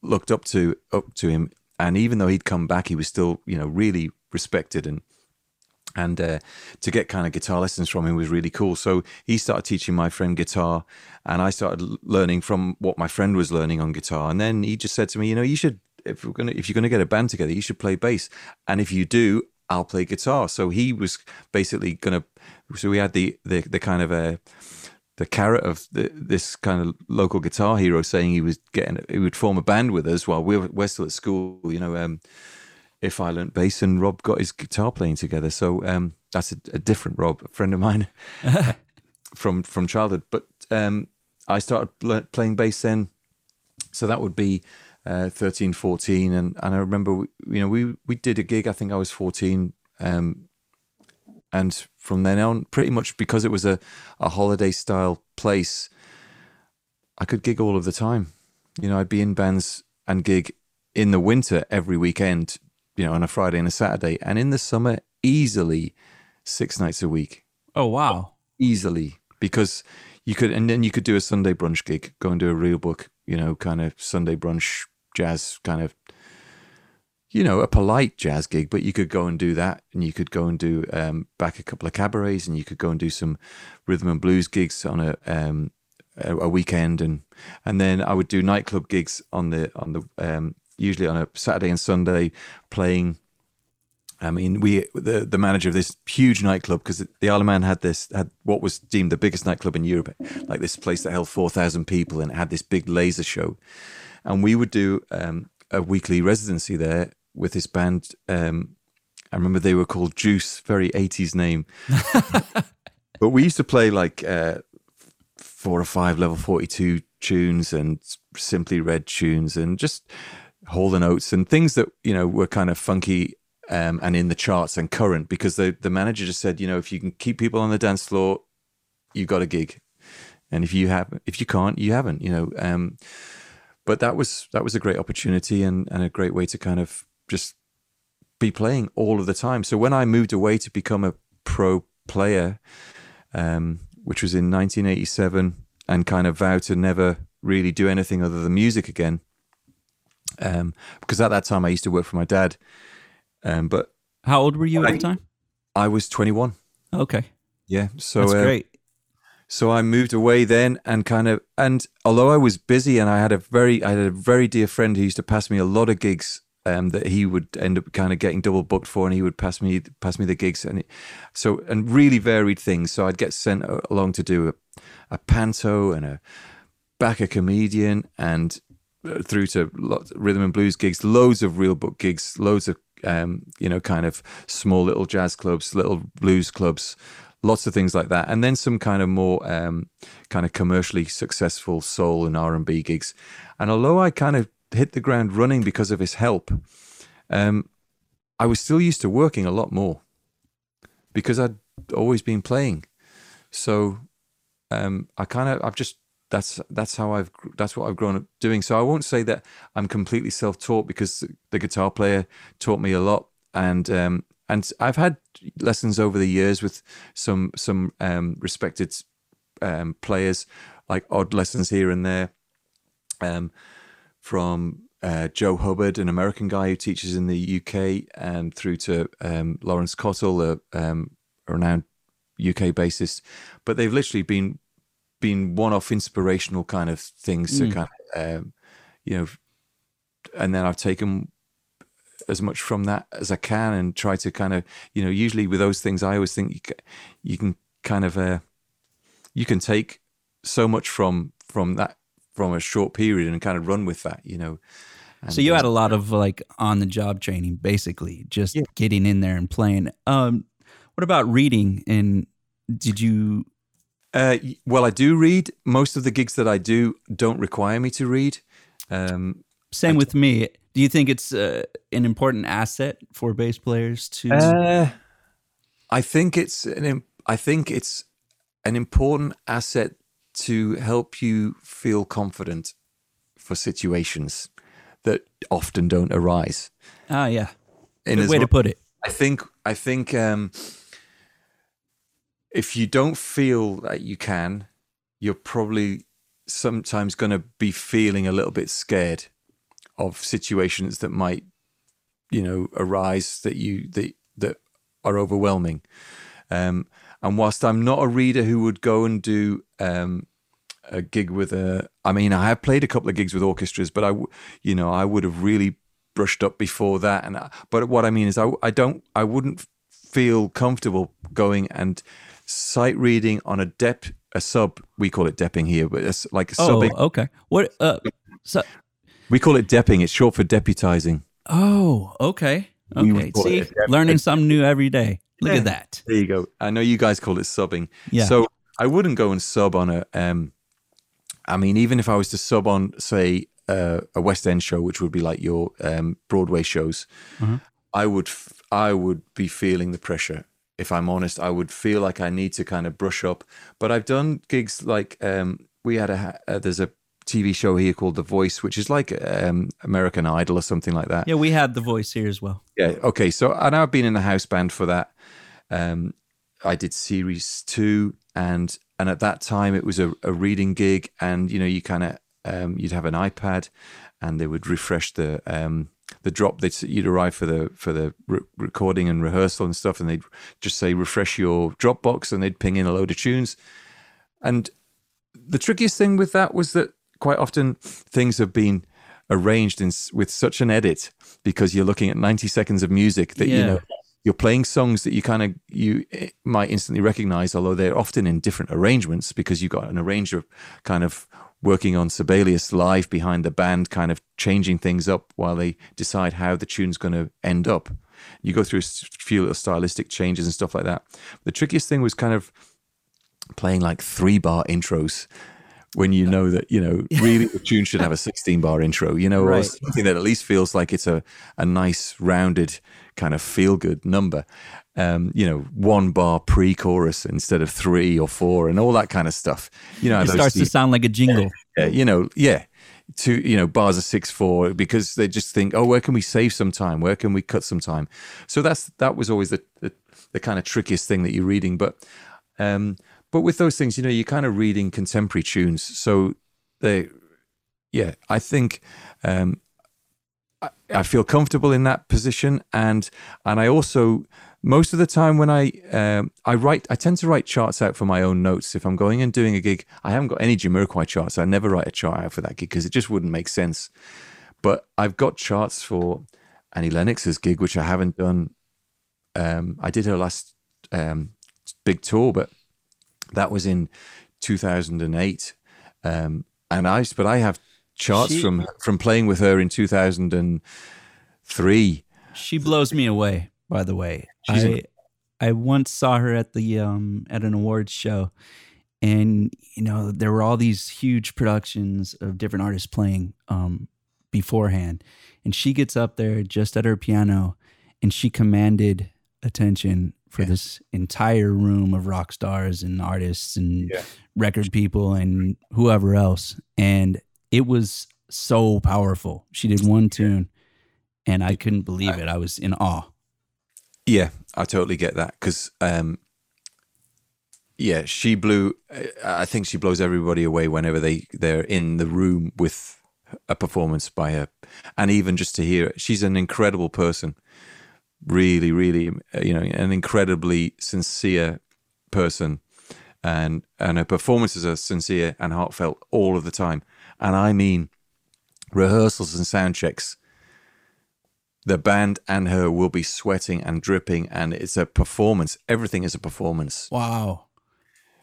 looked up to up to him, and even though he'd come back, he was still you know really respected and and uh, to get kind of guitar lessons from him was really cool. So he started teaching my friend guitar, and I started learning from what my friend was learning on guitar. And then he just said to me, you know, you should if we're gonna if you're gonna get a band together, you should play bass, and if you do, I'll play guitar. So he was basically gonna. So we had the the the kind of a. The carrot of the, this kind of local guitar hero saying he was getting, he would form a band with us while we're, we're still at school, you know, um, if I learnt bass and Rob got his guitar playing together. So um, that's a, a different Rob, a friend of mine from from childhood. But um, I started pl- playing bass then, so that would be uh, 13, 14. and and I remember we, you know we we did a gig. I think I was fourteen. Um, and from then on, pretty much because it was a, a holiday style place, I could gig all of the time. You know, I'd be in bands and gig in the winter every weekend, you know, on a Friday and a Saturday, and in the summer, easily six nights a week, Oh wow. easily because you could, and then you could do a Sunday brunch gig, go and do a real book, you know, kind of Sunday brunch jazz kind of, you know, a polite jazz gig, but you could go and do that, and you could go and do um, back a couple of cabarets, and you could go and do some rhythm and blues gigs on a um, a, weekend, and and then I would do nightclub gigs on the on the um, usually on a Saturday and Sunday, playing. I mean, we the the manager of this huge nightclub because the Isle of Man had this had what was deemed the biggest nightclub in Europe, like this place that held four thousand people, and it had this big laser show, and we would do um, a weekly residency there with this band. Um, I remember they were called Juice, very eighties name, but we used to play like uh, four or five level forty two tunes and Simply Red tunes and just hold the notes and things that you know were kind of funky um, and in the charts and current because the the manager just said you know if you can keep people on the dance floor you've got a gig and if you have if you can't you haven't you know um, but that was that was a great opportunity and and a great way to kind of just be playing all of the time so when I moved away to become a pro player um, which was in 1987 and kind of vowed to never really do anything other than music again um, because at that time I used to work for my dad um, but How old were you at I- the time? I was 21 Okay, yeah so that's uh, great. So I moved away then and kind of and although I was busy and I had a very I had a very dear friend who used to pass me a lot of gigs um, that he would end up kind of getting double booked for and he would pass me pass me the gigs and it, so and really varied things. So I'd get sent along to do a, a panto and a back a comedian and uh, through to lots, rhythm and blues gigs, loads of real book gigs, loads of um, you know kind of small little jazz clubs, little blues clubs, lots of things like that, and then some kind of more um, kind of commercially successful soul and R and B gigs. And although I kind of hit the ground running because of his help, um, I was still used to working a lot more because I'd always been playing. So um, I kind of I've just that's that's how I've that's what I've grown up doing. So I won't say that I'm completely self-taught because the guitar player taught me a lot, and um, and I've had lessons over the years with some some um, respected um, players, like odd lessons here and there, um, from uh, Joe Hubbard, an American guy who teaches in the UK, and through to um, Laurence Cottle, a, um, a renowned UK bassist. But they've literally been been one-off inspirational kind of things mm. to kind of, um, you know, and then I've taken as much from that as I can and try to kind of, you know, usually with those things, I always think you can, you can kind of, uh, you can take so much from from that from a short period and kind of run with that, you know. And so you had a lot of like on the job training, basically, just yeah. getting in there and playing. Um, what about reading? And did you uh, well, I do read. Most of the gigs that I do don't require me to read. Um, Same with me. Do you think it's uh, an important asset for bass players to? Uh, I think it's an. I think it's an important asset to help you feel confident for situations that often don't arise. Ah, yeah. In Good way to put it. I think. I think. Um, if you don't feel that you can, you're probably sometimes going to be feeling a little bit scared of situations that might, you know, arise that you that that are overwhelming. Um, and whilst I'm not a reader who would go and do um, a gig with a, I mean, I have played a couple of gigs with orchestras, but I, you know, I would have really brushed up before that. And I, but what I mean is, I, I don't, I wouldn't feel comfortable going and sight reading on a dep a sub we call it depping here but it's like a oh, subbing. okay. What uh so we call it depping. It's short for deputizing. Oh okay. Okay. see learning something new every day look yeah. at that there you go i know you guys call it subbing yeah so i wouldn't go and sub on a um i mean even if i was to sub on say uh, a west end show which would be like your um broadway shows uh-huh. i would f- i would be feeling the pressure if I'm honest, I would feel like I need to kind of brush up. But I've done gigs like um, we had a uh, there's a TV show here called The Voice, which is like um, American Idol or something like that. Yeah, we had The Voice here as well. Yeah. Okay. So and I've been in the house band for that. Um, I did series two, and and at that time it was a, a reading gig, and you know you kind of um, you'd have an iPad, and they would refresh the um, the drop that you'd arrive for the for the re- recording and rehearsal and stuff, and they'd just say refresh your Dropbox, and they'd ping in a load of tunes. And the trickiest thing with that was that quite often things have been arranged in, with such an edit because you're looking at 90 seconds of music that yeah. you know you're playing songs that you kind of you eh, might instantly recognize although they're often in different arrangements because you've got an arranger kind of working on Sibelius live behind the band, kind of changing things up while they decide how the tune's going to end up. You go through a few little stylistic changes and stuff like that. The trickiest thing was kind of playing like three bar intros when you know that you know really the tune should have a 16 bar intro you know right. or something that at least feels like it's a, a nice rounded kind of feel good number um, you know, one bar pre-chorus instead of three or four, and all that kind of stuff. You know, it starts to sound like a jingle. Yeah, you know, yeah. To you know, bars are six four because they just think, oh, where can we save some time? Where can we cut some time? So that's that was always the the, the kind of trickiest thing that you're reading, but um, but with those things, you know, you're kind of reading contemporary tunes, so they, yeah, I think. Um, I, I feel comfortable in that position, and and I also most of the time when I um, I write, I tend to write charts out for my own notes. If I'm going and doing a gig, I haven't got any Jamiroquai charts. I never write a chart out for that gig because it just wouldn't make sense. But I've got charts for Annie Lennox's gig, which I haven't done. Um, I did her last um, big tour, but that was in 2008. Um, and I, but I have charts She- from from playing with her in 2003. She blows me away. By the way, She's I I once saw her at the um at an awards show, and you know there were all these huge productions of different artists playing um beforehand, and she gets up there just at her piano, and she commanded attention for Yeah. this entire room of rock stars and artists and Yeah. record people and whoever else, and it was so powerful. She did one tune, and I couldn't believe it. I was in awe. Yeah, I totally get that because, um, yeah, she blew. I think she blows everybody away whenever they they're in the room with a performance by her, and even just to hear it. She's an incredible person, really, really, you know, an incredibly sincere person, and and her performances are sincere and heartfelt all of the time. And I mean, rehearsals and sound checks the band and her will be sweating and dripping and it's a performance everything is a performance Wow.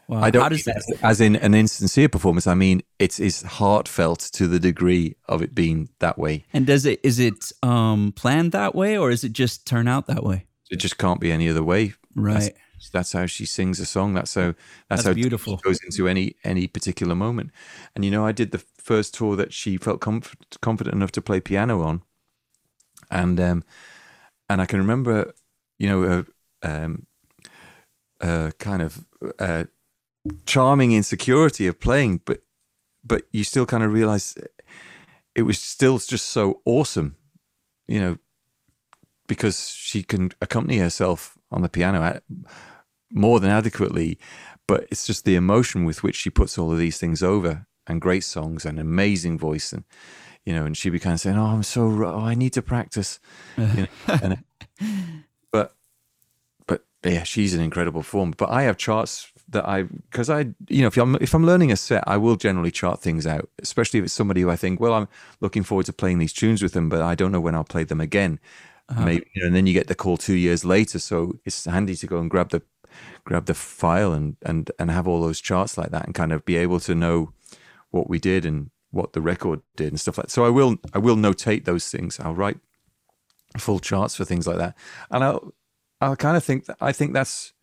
Wow. i don't How does that? as, as in an insincere performance i mean it is heartfelt to the degree of it being that way And does it is it um planned that way or is it just turn out that way? it just can't be any other way Right. that's, that's how she sings a song. That's how That's that's, how beautiful. she goes into any any particular moment. And you know i did the first tour that she felt comf- confident enough to play piano on. And um and i can remember you know uh, um uh kind of uh charming insecurity of playing but but you still kind of realize it was still just so awesome you know because she can accompany herself on the piano at- more than adequately but it's just the emotion with which she puts all of these things over and great songs and amazing voice and you know and she'd be kind of saying oh i'm so oh, i need to practice you know, and, but but yeah she's an incredible form but i have charts that i because i you know if i'm if i'm learning a set i will generally chart things out especially if it's somebody who i think well i'm looking forward to playing these tunes with them but i don't know when i'll play them again. Uh-huh. Maybe you know, and then you get the call two years later so it's handy to go and grab the grab the file and and and have all those charts like that and kind of be able to know what we did and what the record did and stuff like that. So I will I will notate those things. I'll write full charts for things like that. And I'll I'll kind of think that I think that's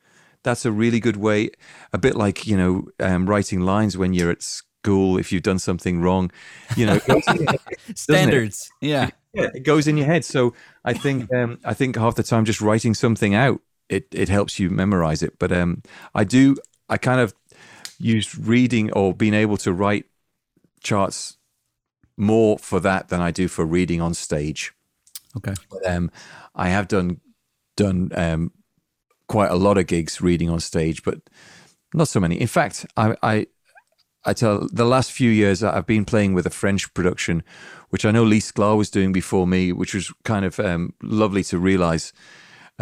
that's a really good way a bit like, you know, um, writing lines when you're at school if you've done something wrong, you know, it goes in your head, it? Standards. Yeah. yeah, it goes in your head. So I think um, I think half the time just writing something out it it helps you memorize it. But um, I do I kind of use reading or being able to write charts more for that than I do for reading on stage. Okay. But um, I have done done um, quite a lot of gigs reading on stage, but not so many. In fact, I, I I tell the last few years I've been playing with a French production, which I know Lee Sklar was doing before me, which was kind of um, lovely to realize.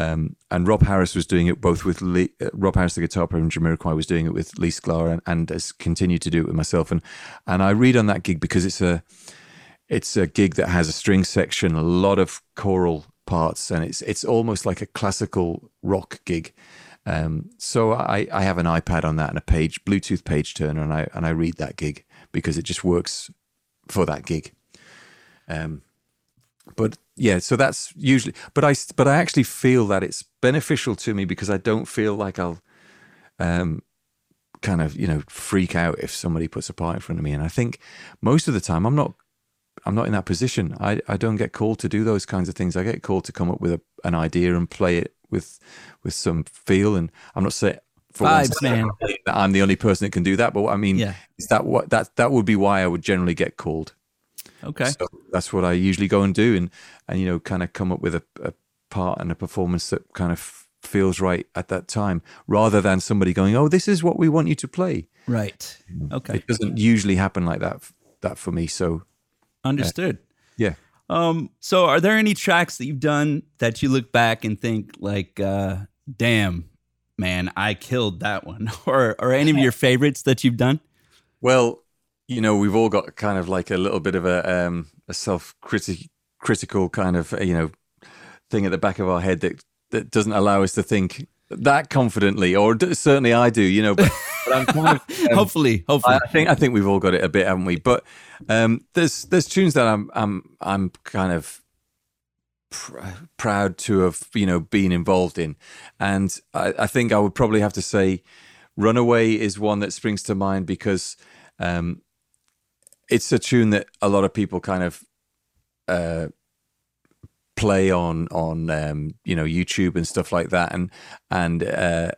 Um, and Rob Harris was doing it both with Lee, uh, Rob Harris, the guitar player from Jamiroquai, was doing it with Lee Sklar, and, and has continued to do it with myself. And and I read on that gig because it's a it's a gig that has a string section, a lot of choral parts, and it's it's almost like a classical rock gig. Um, so I, I have an iPad on that and a page Bluetooth page turner, and I and I read that gig because it just works for that gig. Um, but yeah, so that's usually. But I but I actually feel that it's beneficial to me because I don't feel like I'll um, kind of you know freak out if somebody puts a part in front of me, and I think most of the time I'm not I'm not in that position. I, I don't get called to do those kinds of things. I get called to come up with a, an idea and play it with with some feel. And I'm not saying for Vibes, man. that I'm the only person that can do that. But I mean, Yeah. is that what that that would be why I would generally get called. Okay. So that's what I usually go and do, and and you know, kind of come up with a, a part and a performance that kind of feels right at that time, rather than somebody going, "Oh, this is what we want you to play." Right. Okay. It doesn't usually happen like that. That for me. So Understood. yeah. Um, so are there any tracks that you've done that you look back and think like, uh, damn, man, I killed that one? Or or any of your favorites that you've done? Well, you know, we've all got kind of like a little bit of a um, a self critical kind of you know thing at the back of our head that that doesn't allow us to think that confidently, or d- certainly I do. You know, but but I'm kind of um, hopefully, hopefully. I think I think we've all got it a bit, haven't we? But um, there's there's tunes that I'm I'm I'm kind of pr- proud to have you know been involved in, and I, I, think I would probably have to say, "Runaway" is one that springs to mind because um, it's a tune that a lot of people kind of. Uh, play on on um, you know YouTube and stuff like that, and and uh,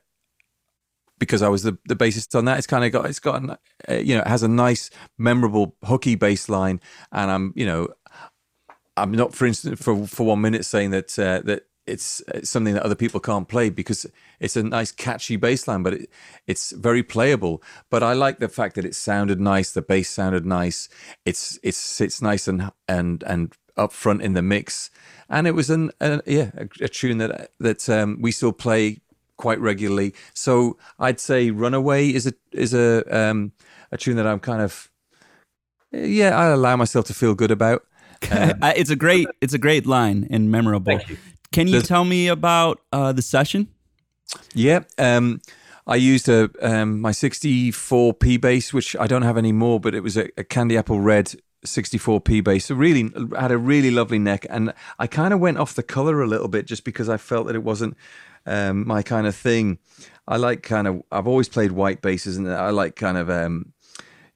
because I was the, the bassist on that, it's kind of got it's got uh, you know it has a nice memorable hooky bass line, and I'm you know I'm not for instance for for one minute saying that uh, that it's, it's, something that other people can't play because it's a nice catchy bass line, but it, it's very playable. But I like the fact that it sounded nice, the bass sounded nice, it's it's it's nice and and and up front in the mix and it was an yeah a, a, tune that that um, we still play quite regularly. So I'd say "Runaway" is a is a um, a tune that I'm kind of yeah I allow myself to feel good about. Um, it's a great it's a great line and memorable. Can you There's, tell me about uh, the session? Yeah. Um, I used a um, my 64 P bass, which I don't have anymore, but it was a, a Candy Apple Red 64p bass. So really had a really lovely neck, and I kind of went off the color a little bit just because I felt that it wasn't um, my kind of thing. I like kind of I've always played white basses, and I like kind of um,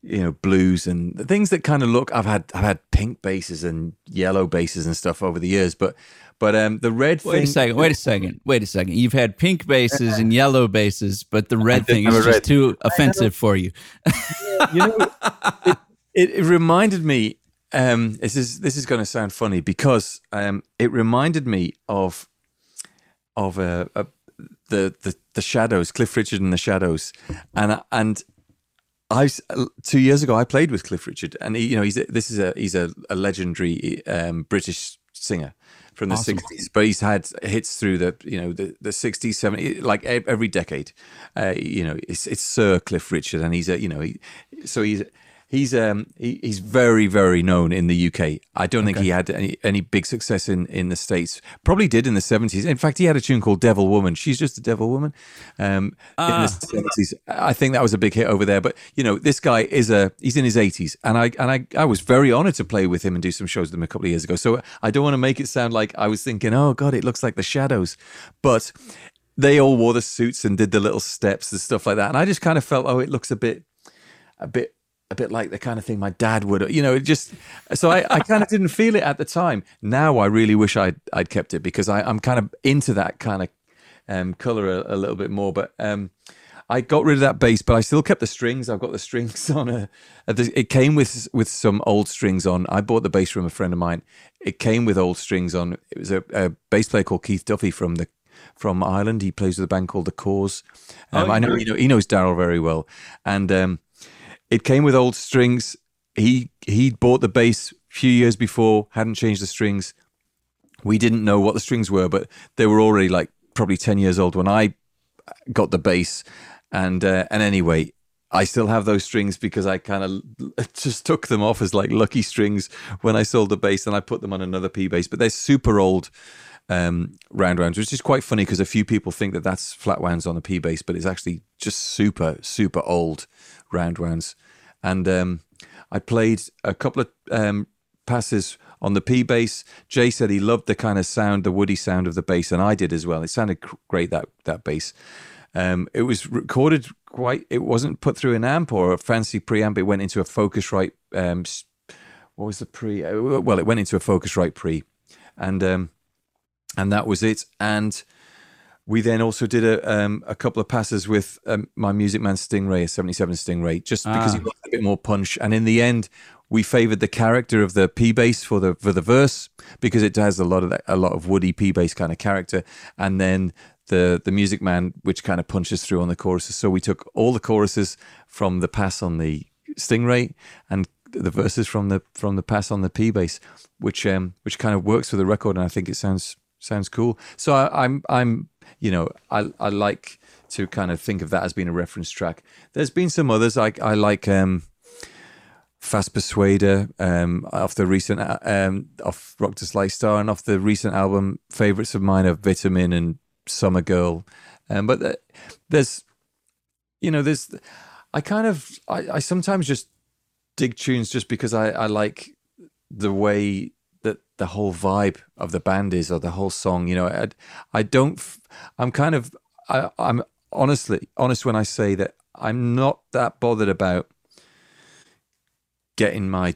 you know blues and the things that kind of look. I've had I've had pink basses and yellow basses and stuff over the years, but but um, the red wait thing. Wait a second. Wait a second. Wait a second. You've had pink basses and yellow basses, but the red thing is just red. too offensive for you. you know, it, it, it reminded me. Um, this is this is going to sound funny because um, it reminded me of of uh, uh, the the the Shadows, Cliff Richard and the Shadows, and and I two years ago I played with Cliff Richard, and he, you know he's a, this is a he's a, a legendary um, British singer from the awesome. 60s but he's had hits through the you know the, the 60s 70s like every decade uh, you know it's, it's sir cliff richard and he's a you know he, so he's he's um he, he's very very known in the UK. I don't okay. think he had any, any big success in in the states. Probably did in the seventies. In fact, he had a tune called "Devil Woman." She's just a devil woman. Um, in the ah. seventies, I think that was a big hit over there. But you know, this guy is a he's in his eighties, and I and I I was very honoured to play with him and do some shows with him a couple of years ago. So I don't want to make it sound like I was thinking, oh God, it looks like the Shadows, but they all wore the suits and did the little steps and stuff like that. And I just kind of felt, oh, it looks a bit, a bit a bit like the kind of thing my dad would, you know, it just, so I, I kind of didn't feel it at the time. Now I really wish I'd, I'd kept it because I, I'm kind of into that kind of um, color a, a, little bit more. But um, I got rid of that bass, but I still kept the strings. I've got the strings on a, a, it came with, with some old strings on. I bought the bass from a friend of mine. It came with old strings on. It was a, a bass player called Keith Duffy from the, from Ireland. He plays with a band called the Corrs. Um, oh, I know, you know, he knows Daryl very well. And, um, it came with old strings. He he bought the bass a few years before, hadn't changed the strings. We didn't know what the strings were, but they were already like probably ten years old when I got the bass. And uh, and anyway, I still have those strings because I kind of just took them off as like lucky strings when I sold the bass, and I put them on another P bass. But they're super old um, round rounds, which is quite funny because a few people think that that's flat wounds on a P bass, but it's actually just super super old round rounds. And um, I played a couple of um, passes on the P bass. Jay said he loved the kind of sound, the woody sound of the bass, and I did as well. It sounded great that that bass. Um, it was recorded quite. It wasn't put through an amp or a fancy preamp. It went into a Focusrite. Um, what was the pre? Uh, well, it went into a Focusrite pre, and um, and that was it. And we then also did a um, a couple of passes with um, my Music Man Stingray, a 77 Stingray, just because ah. he wanted a bit more punch. And in the end, we favoured the character of the P bass for the for the verse because it has a lot of that, a lot of woody P bass kind of character, and then the the Music Man, which kind of punches through on the choruses. So we took all the choruses from the pass on the Stingray and the verses from the from the pass on the P bass, which um which kind of works for the record, and I think it sounds sounds cool. So I, I'm I'm you know, I I like to kind of think of that as being a reference track. There's been some others I I like um Fast Persuader um, off the recent uh, um, off Rock Dust Light Star and off the recent album. Favorites of mine are Vitamin and Summer Girl, um, but there's you know, there's, I kind of, I, I sometimes just dig tunes just because I, I like the way the whole vibe of the band is or the whole song. You know, I, I don't, I'm kind of, I, I'm honestly honest when I say that I'm not that bothered about getting my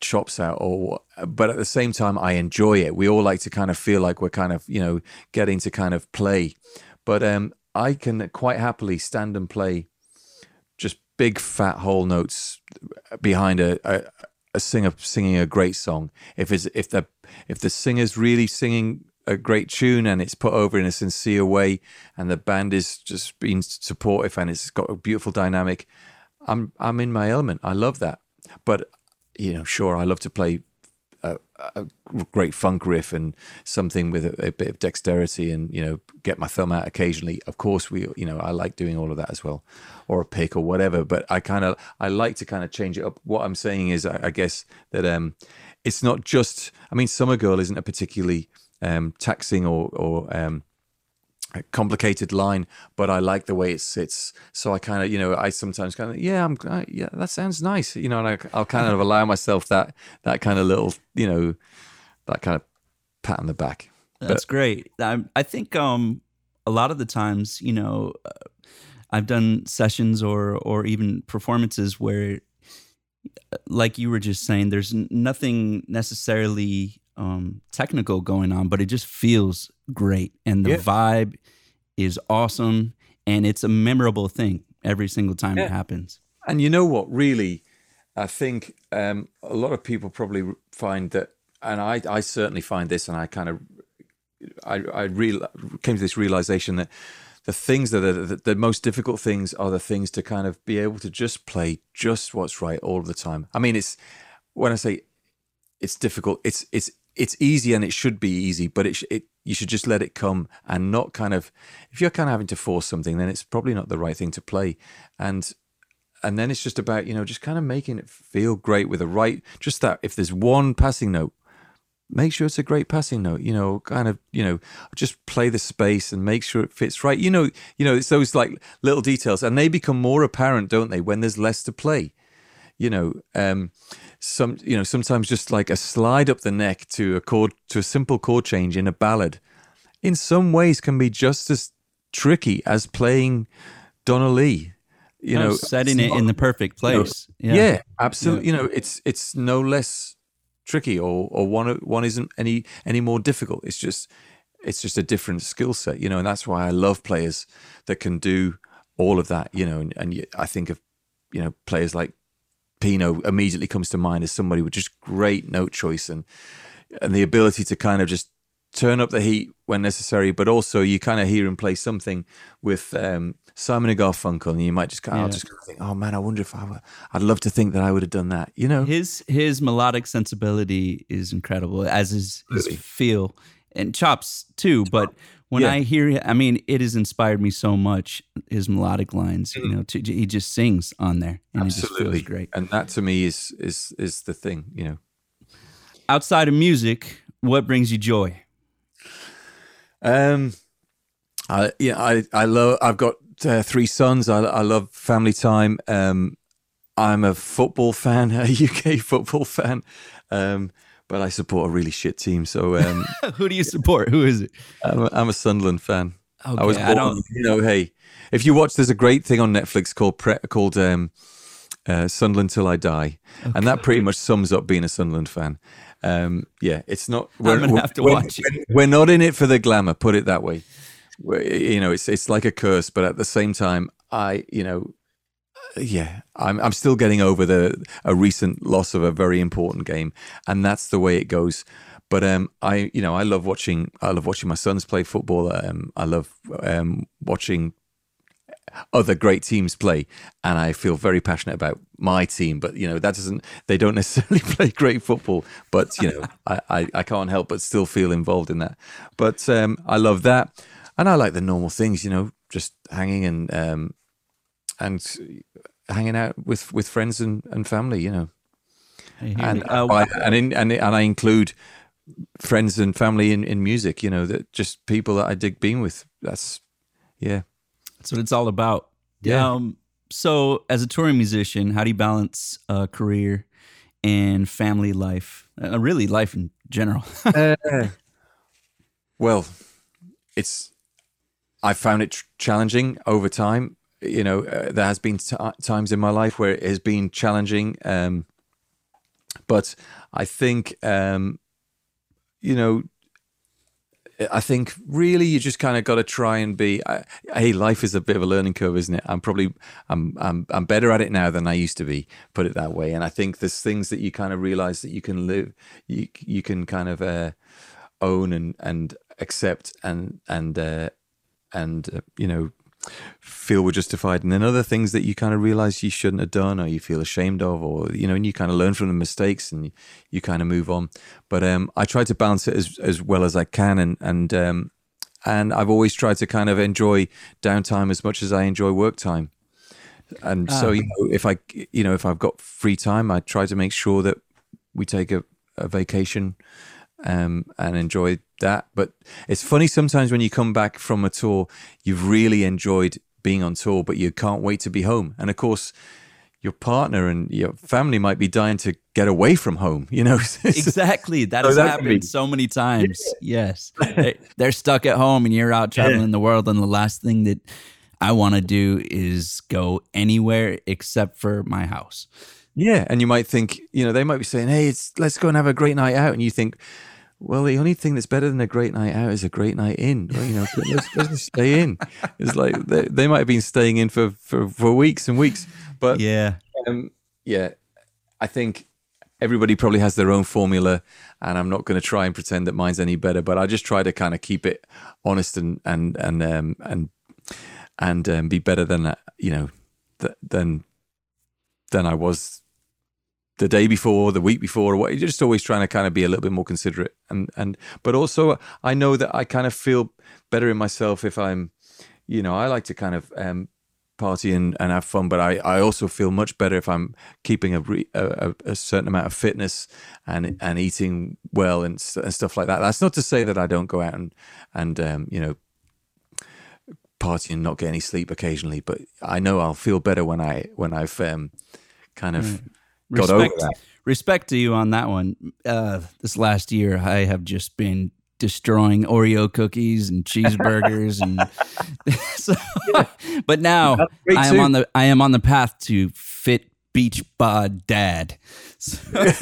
chops out or but at the same time I enjoy it. We all like to kind of feel like we're kind of, you know, getting to kind of play. But um I can quite happily stand and play just big fat whole notes behind a, a, a singer singing a great song. If it's if the if the singer's really singing a great tune and it's put over in a sincere way and the band is just being supportive and it's got a beautiful dynamic, I'm I'm in my element. I love that. But you know, sure, I love to play a, a great funk riff and something with a, a, bit of dexterity and you know get my thumb out occasionally. Of course, we you know I like doing all of that as well, or a pick or whatever. But I kind of I like to kind of change it up. What I'm saying is, I, I guess that um, it's not just. I mean, Summer Girl isn't a particularly um, taxing or or um, complicated line, but I like the way it sits. So I kind of, you know, I sometimes kind of, yeah, I'm, uh, yeah, that sounds nice, you know, and I, will kind of allow myself that that kind of little, you know, that kind of pat on the back. That's but, great. I, I think um, a lot of the times, you know, uh, I've done sessions or or even performances where, like you were just saying, there's nothing necessarily um, technical going on, but it just feels great. And the yeah. vibe is awesome. And it's a memorable thing every single time yeah. it happens. And you know what? Really, I think um, a lot of people probably find that, and I, I certainly find this, and I kind of, I, I real, came to this realization that the things that are the, the, most difficult things are the things to kind of be able to just play just what's right all the time. I mean, it's when I say it's difficult, it's it's it's easy and it should be easy, but it, it you should just let it come and not kind of if you're kind of having to force something, then it's probably not the right thing to play, and and then it's just about you know just kind of making it feel great with the right just that if there's one passing note make sure it's a great passing note you know kind of you know just play the space and make sure it fits right. You know you know it's those like little details and they become more apparent don't they when there's less to play you know um some you know sometimes just like a slide up the neck to a chord to a simple chord change in a ballad in some ways can be just as tricky as playing Donna Lee you oh, know setting it in the perfect place you know, yeah. yeah. absolutely yeah. you know it's it's no less tricky or or one one isn't any any more difficult it's just it's just a different skill set you know and that's why I love players that can do all of that you know and, and I think of you know players like Pino immediately comes to mind as somebody with just great note choice and and the ability to kind of just turn up the heat when necessary, but also you kind of hear him play something with um, Simon and Garfunkel, and you might just kind of, yeah. just kind of think, "Oh man, I wonder if I would, I'd love to think that I would have done that." You know, his his melodic sensibility is incredible, as his, his feel and chops too. But when yeah. I hear, I mean, it has inspired me so much. His melodic lines, mm. you know, to, he just sings on there, and Absolutely. it just feels great. And that to me is is is the thing, you know. Outside of music, what brings you joy? Um, I yeah, I I love. I've got uh, three sons. I I love family time. Um, I'm a football fan, a UK football fan. Um, but I support a really shit team. So um, who do you support? Who is it? I'm a, I'm a Sunderland fan. Okay, I was born, I don't... you know, hey, if you watch, there's a great thing on Netflix called pre- called um, uh, Sunderland Till I Die, okay. and that pretty much sums up being a Sunderland fan. Um, yeah, it's not. We're, I'm gonna have to watch it. We're not in it for the glamour. Put it that way. We're, you know, it's it's like a curse, but at the same time, I you know yeah, I'm I'm still getting over the a recent loss of a very important game, and that's the way it goes. But um, I you know I love watching I love watching my sons play football. Um, I love um watching other great teams play, and I feel very passionate about my team. But you know that doesn't they don't necessarily play great football, but you know I, I, I can't help but still feel involved in that. But um, I love that, and I like the normal things. You know, just hanging and um, and hanging out with with friends and, and family, you know. And uh, I, and in, and and I include friends and family in, in music, you know, that just people that I dig being with. That's yeah. That's what it's all about. Yeah. Um, so, as a touring musician, how do you balance uh, career and family life? Uh, really, life in general. Uh, well, it's I found it tr- challenging over time. You know, uh, there has been t- times in my life where it has been challenging, um, but I think um, you know. I think really you just kind of got to try and be. I, hey, life is a bit of a learning curve, isn't it? I'm probably I'm I'm I'm better at it now than I used to be. Put it that way. And I think there's things that you kind of realize that you can live, you you can kind of uh, own and and accept and and uh, and uh, you know feel were justified. And then other things that you kind of realize you shouldn't have done or you feel ashamed of or you know and you kind of learn from the mistakes and you, you kind of move on. But um i try to balance it as as well as i can and and um and i've always tried to kind of enjoy downtime as much as i enjoy work time. And so you know if i you know if i've got free time i try to make sure that we take a, a vacation um, and enjoy that. But it's funny sometimes when you come back from a tour, you've really enjoyed being on tour, but you can't wait to be home. And of course, your partner and your family might be dying to get away from home. You know, exactly. That has happened be... so many times. Yeah. Yes, they're stuck at home, and you're out traveling yeah. the world, and the last thing that I want to do is go anywhere except for my house. Yeah, and you might think, you know, they might be saying, "Hey, it's let's go and have a great night out," and you think, well, the only thing that's better than a great night out is a great night in. Well, you know, let's, let's stay in. It's like they, they, might have been staying in for, for, for weeks and weeks, but yeah, um, yeah, I think everybody probably has their own formula, and I'm not going to try and pretend that mine's any better. But I just try to kind of keep it honest and and and um, and and um, be better than you know th- than than I was the day before, the week before, or what. You're just always trying to kind of be a little bit more considerate, and and but also I know that I kind of feel better in myself if I'm, you know, I like to kind of um, party and, and have fun, but I, I also feel much better if I'm keeping a, a, a certain amount of fitness and and eating well and, and stuff like that. That's not to say that I don't go out and and um, you know party and not get any sleep occasionally, but I know I'll feel better when I when I've um, kind of. Mm got respect, over that. Respect to you on that one. Uh, this last year, I have just been destroying Oreo cookies and cheeseburgers, and so. But now I am too. on the I am on the path to fit beach bod dad. So,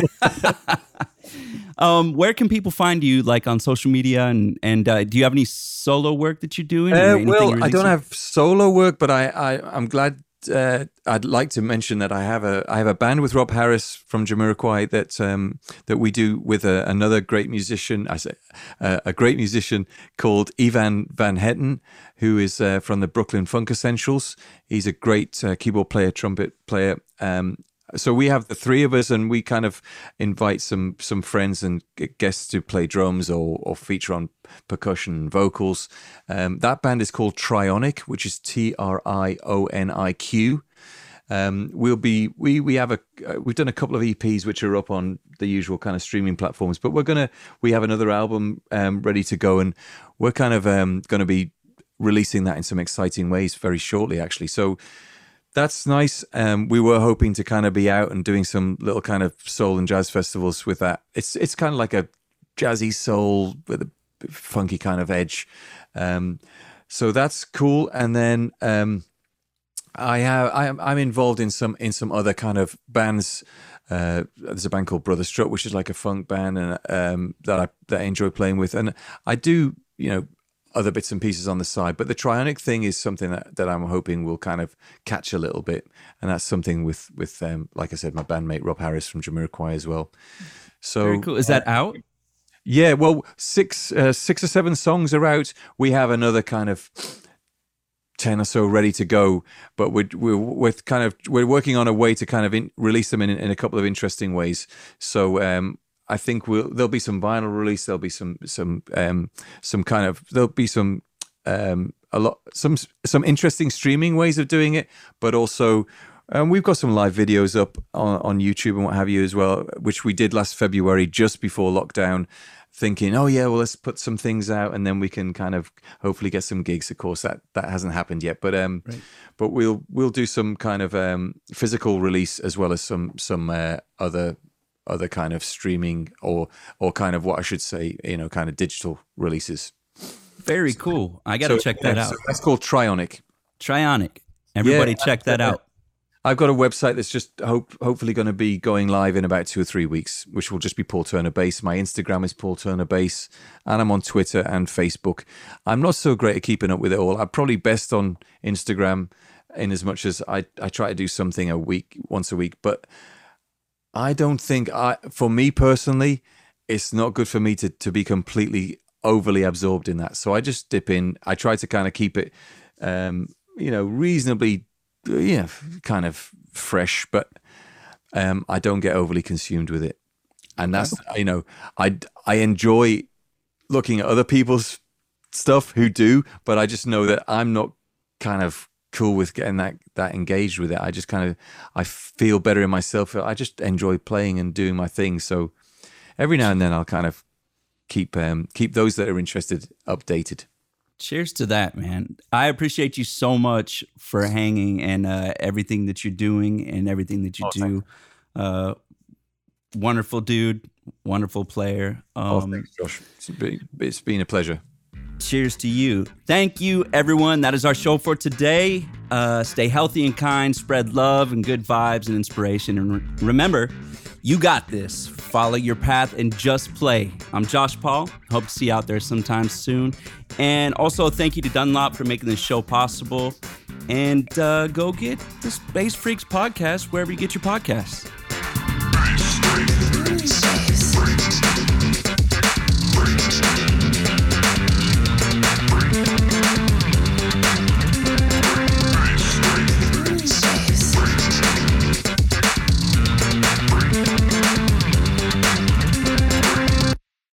um, where can people find you, like on social media, and and uh, do you have any solo work that you're doing? Uh, well, I don't have solo work, but I, I I'm glad uh, I'd like to mention that I have a I have a band with Rob Harris from Jamiroquai that um, that we do with a, another great musician. I say uh, a great musician called Ivan Van Hetten, who is uh, from the Brooklyn Funk Essentials. He's a great uh, keyboard player, trumpet player. Um, so we have the three of us, and we kind of invite some some friends and guests to play drums or or feature on percussion and vocals. Um, that band is called Trioniq, which is T R I O N I Q. Um, we'll be we we have a uh, we've done a couple of EPs which are up on the usual kind of streaming platforms, but we're gonna we have another album um, ready to go, and we're kind of um, going to be releasing that in some exciting ways very shortly, actually. So that's nice. Um, we were hoping to kind of be out and doing some little kind of soul and jazz festivals with that. It's it's kind of like a jazzy soul with a funky kind of edge. Um, so that's cool. And then um, I have I am I'm involved in some in some other kind of bands. Uh, there's a band called Brother Strut, which is like a funk band, and um, that I that I enjoy playing with. And I do you know other bits and pieces on the side. But the Trioniq thing is something that, that I'm hoping will kind of catch a little bit, and that's something with with um, like I said, my bandmate Rob Harris from Jamiroquai as well. So Very cool. Is that uh, out? Yeah, well, six uh, six or seven songs are out. We have another kind of ten or so ready to go, but we're we're, we're kind of we're working on a way to kind of in, release them in in a couple of interesting ways. So um, I think we'll, there'll be some vinyl release. There'll be some some um, some kind of there'll be some um, a lot some some interesting streaming ways of doing it, but also um, we've got some live videos up on, on YouTube and what have you as well, which we did last February just before lockdown. thinking, oh yeah, well let's put some things out and then we can kind of hopefully get some gigs. Of course, that that hasn't happened yet, but um, right. but we'll we'll do some kind of um physical release as well as some some uh, other other kind of streaming or or kind of what I should say, you know, kind of digital releases. Very cool. I got to so, check that yeah, out. So that's called Trioniq. Trioniq. Everybody yeah, check that out. I've got a website that's just hope hopefully going to be going live in about two or three weeks, which will just be Paul Turner Bass. My Instagram is Paul Turner Bass, and I'm on Twitter and Facebook. I'm not so great at keeping up with it all. I'm probably best on Instagram, in as much as I I try to do something a week, once a week. But I don't think I, for me personally, it's not good for me to to be completely overly absorbed in that. So I just dip in. I try to kind of keep it, um, you know, reasonably yeah, kind of fresh, but um, I don't get overly consumed with it. And that's you know, I I enjoy looking at other people's stuff who do, but I just know that I'm not kind of cool with getting that that engaged with it. I just kind of I feel better in myself. I just enjoy playing and doing my thing. So every now and then I'll kind of keep um, keep those that are interested updated. Cheers to that, man. I appreciate you so much for hanging and uh, everything that you're doing and everything that you oh, do. Uh, wonderful dude, wonderful player. Oh, um, oh, thanks, Josh. It's been, it's been a pleasure. Cheers to you. Thank you, everyone. That is our show for today. Uh, stay healthy and kind, spread love and good vibes and inspiration. And re- remember, you got this. Follow your path and just play. I'm Josh Paul. Hope to see you out there sometime soon. And also, thank you to Dunlop for making this show possible. And uh, go get the Bass Freaks podcast wherever you get your podcasts.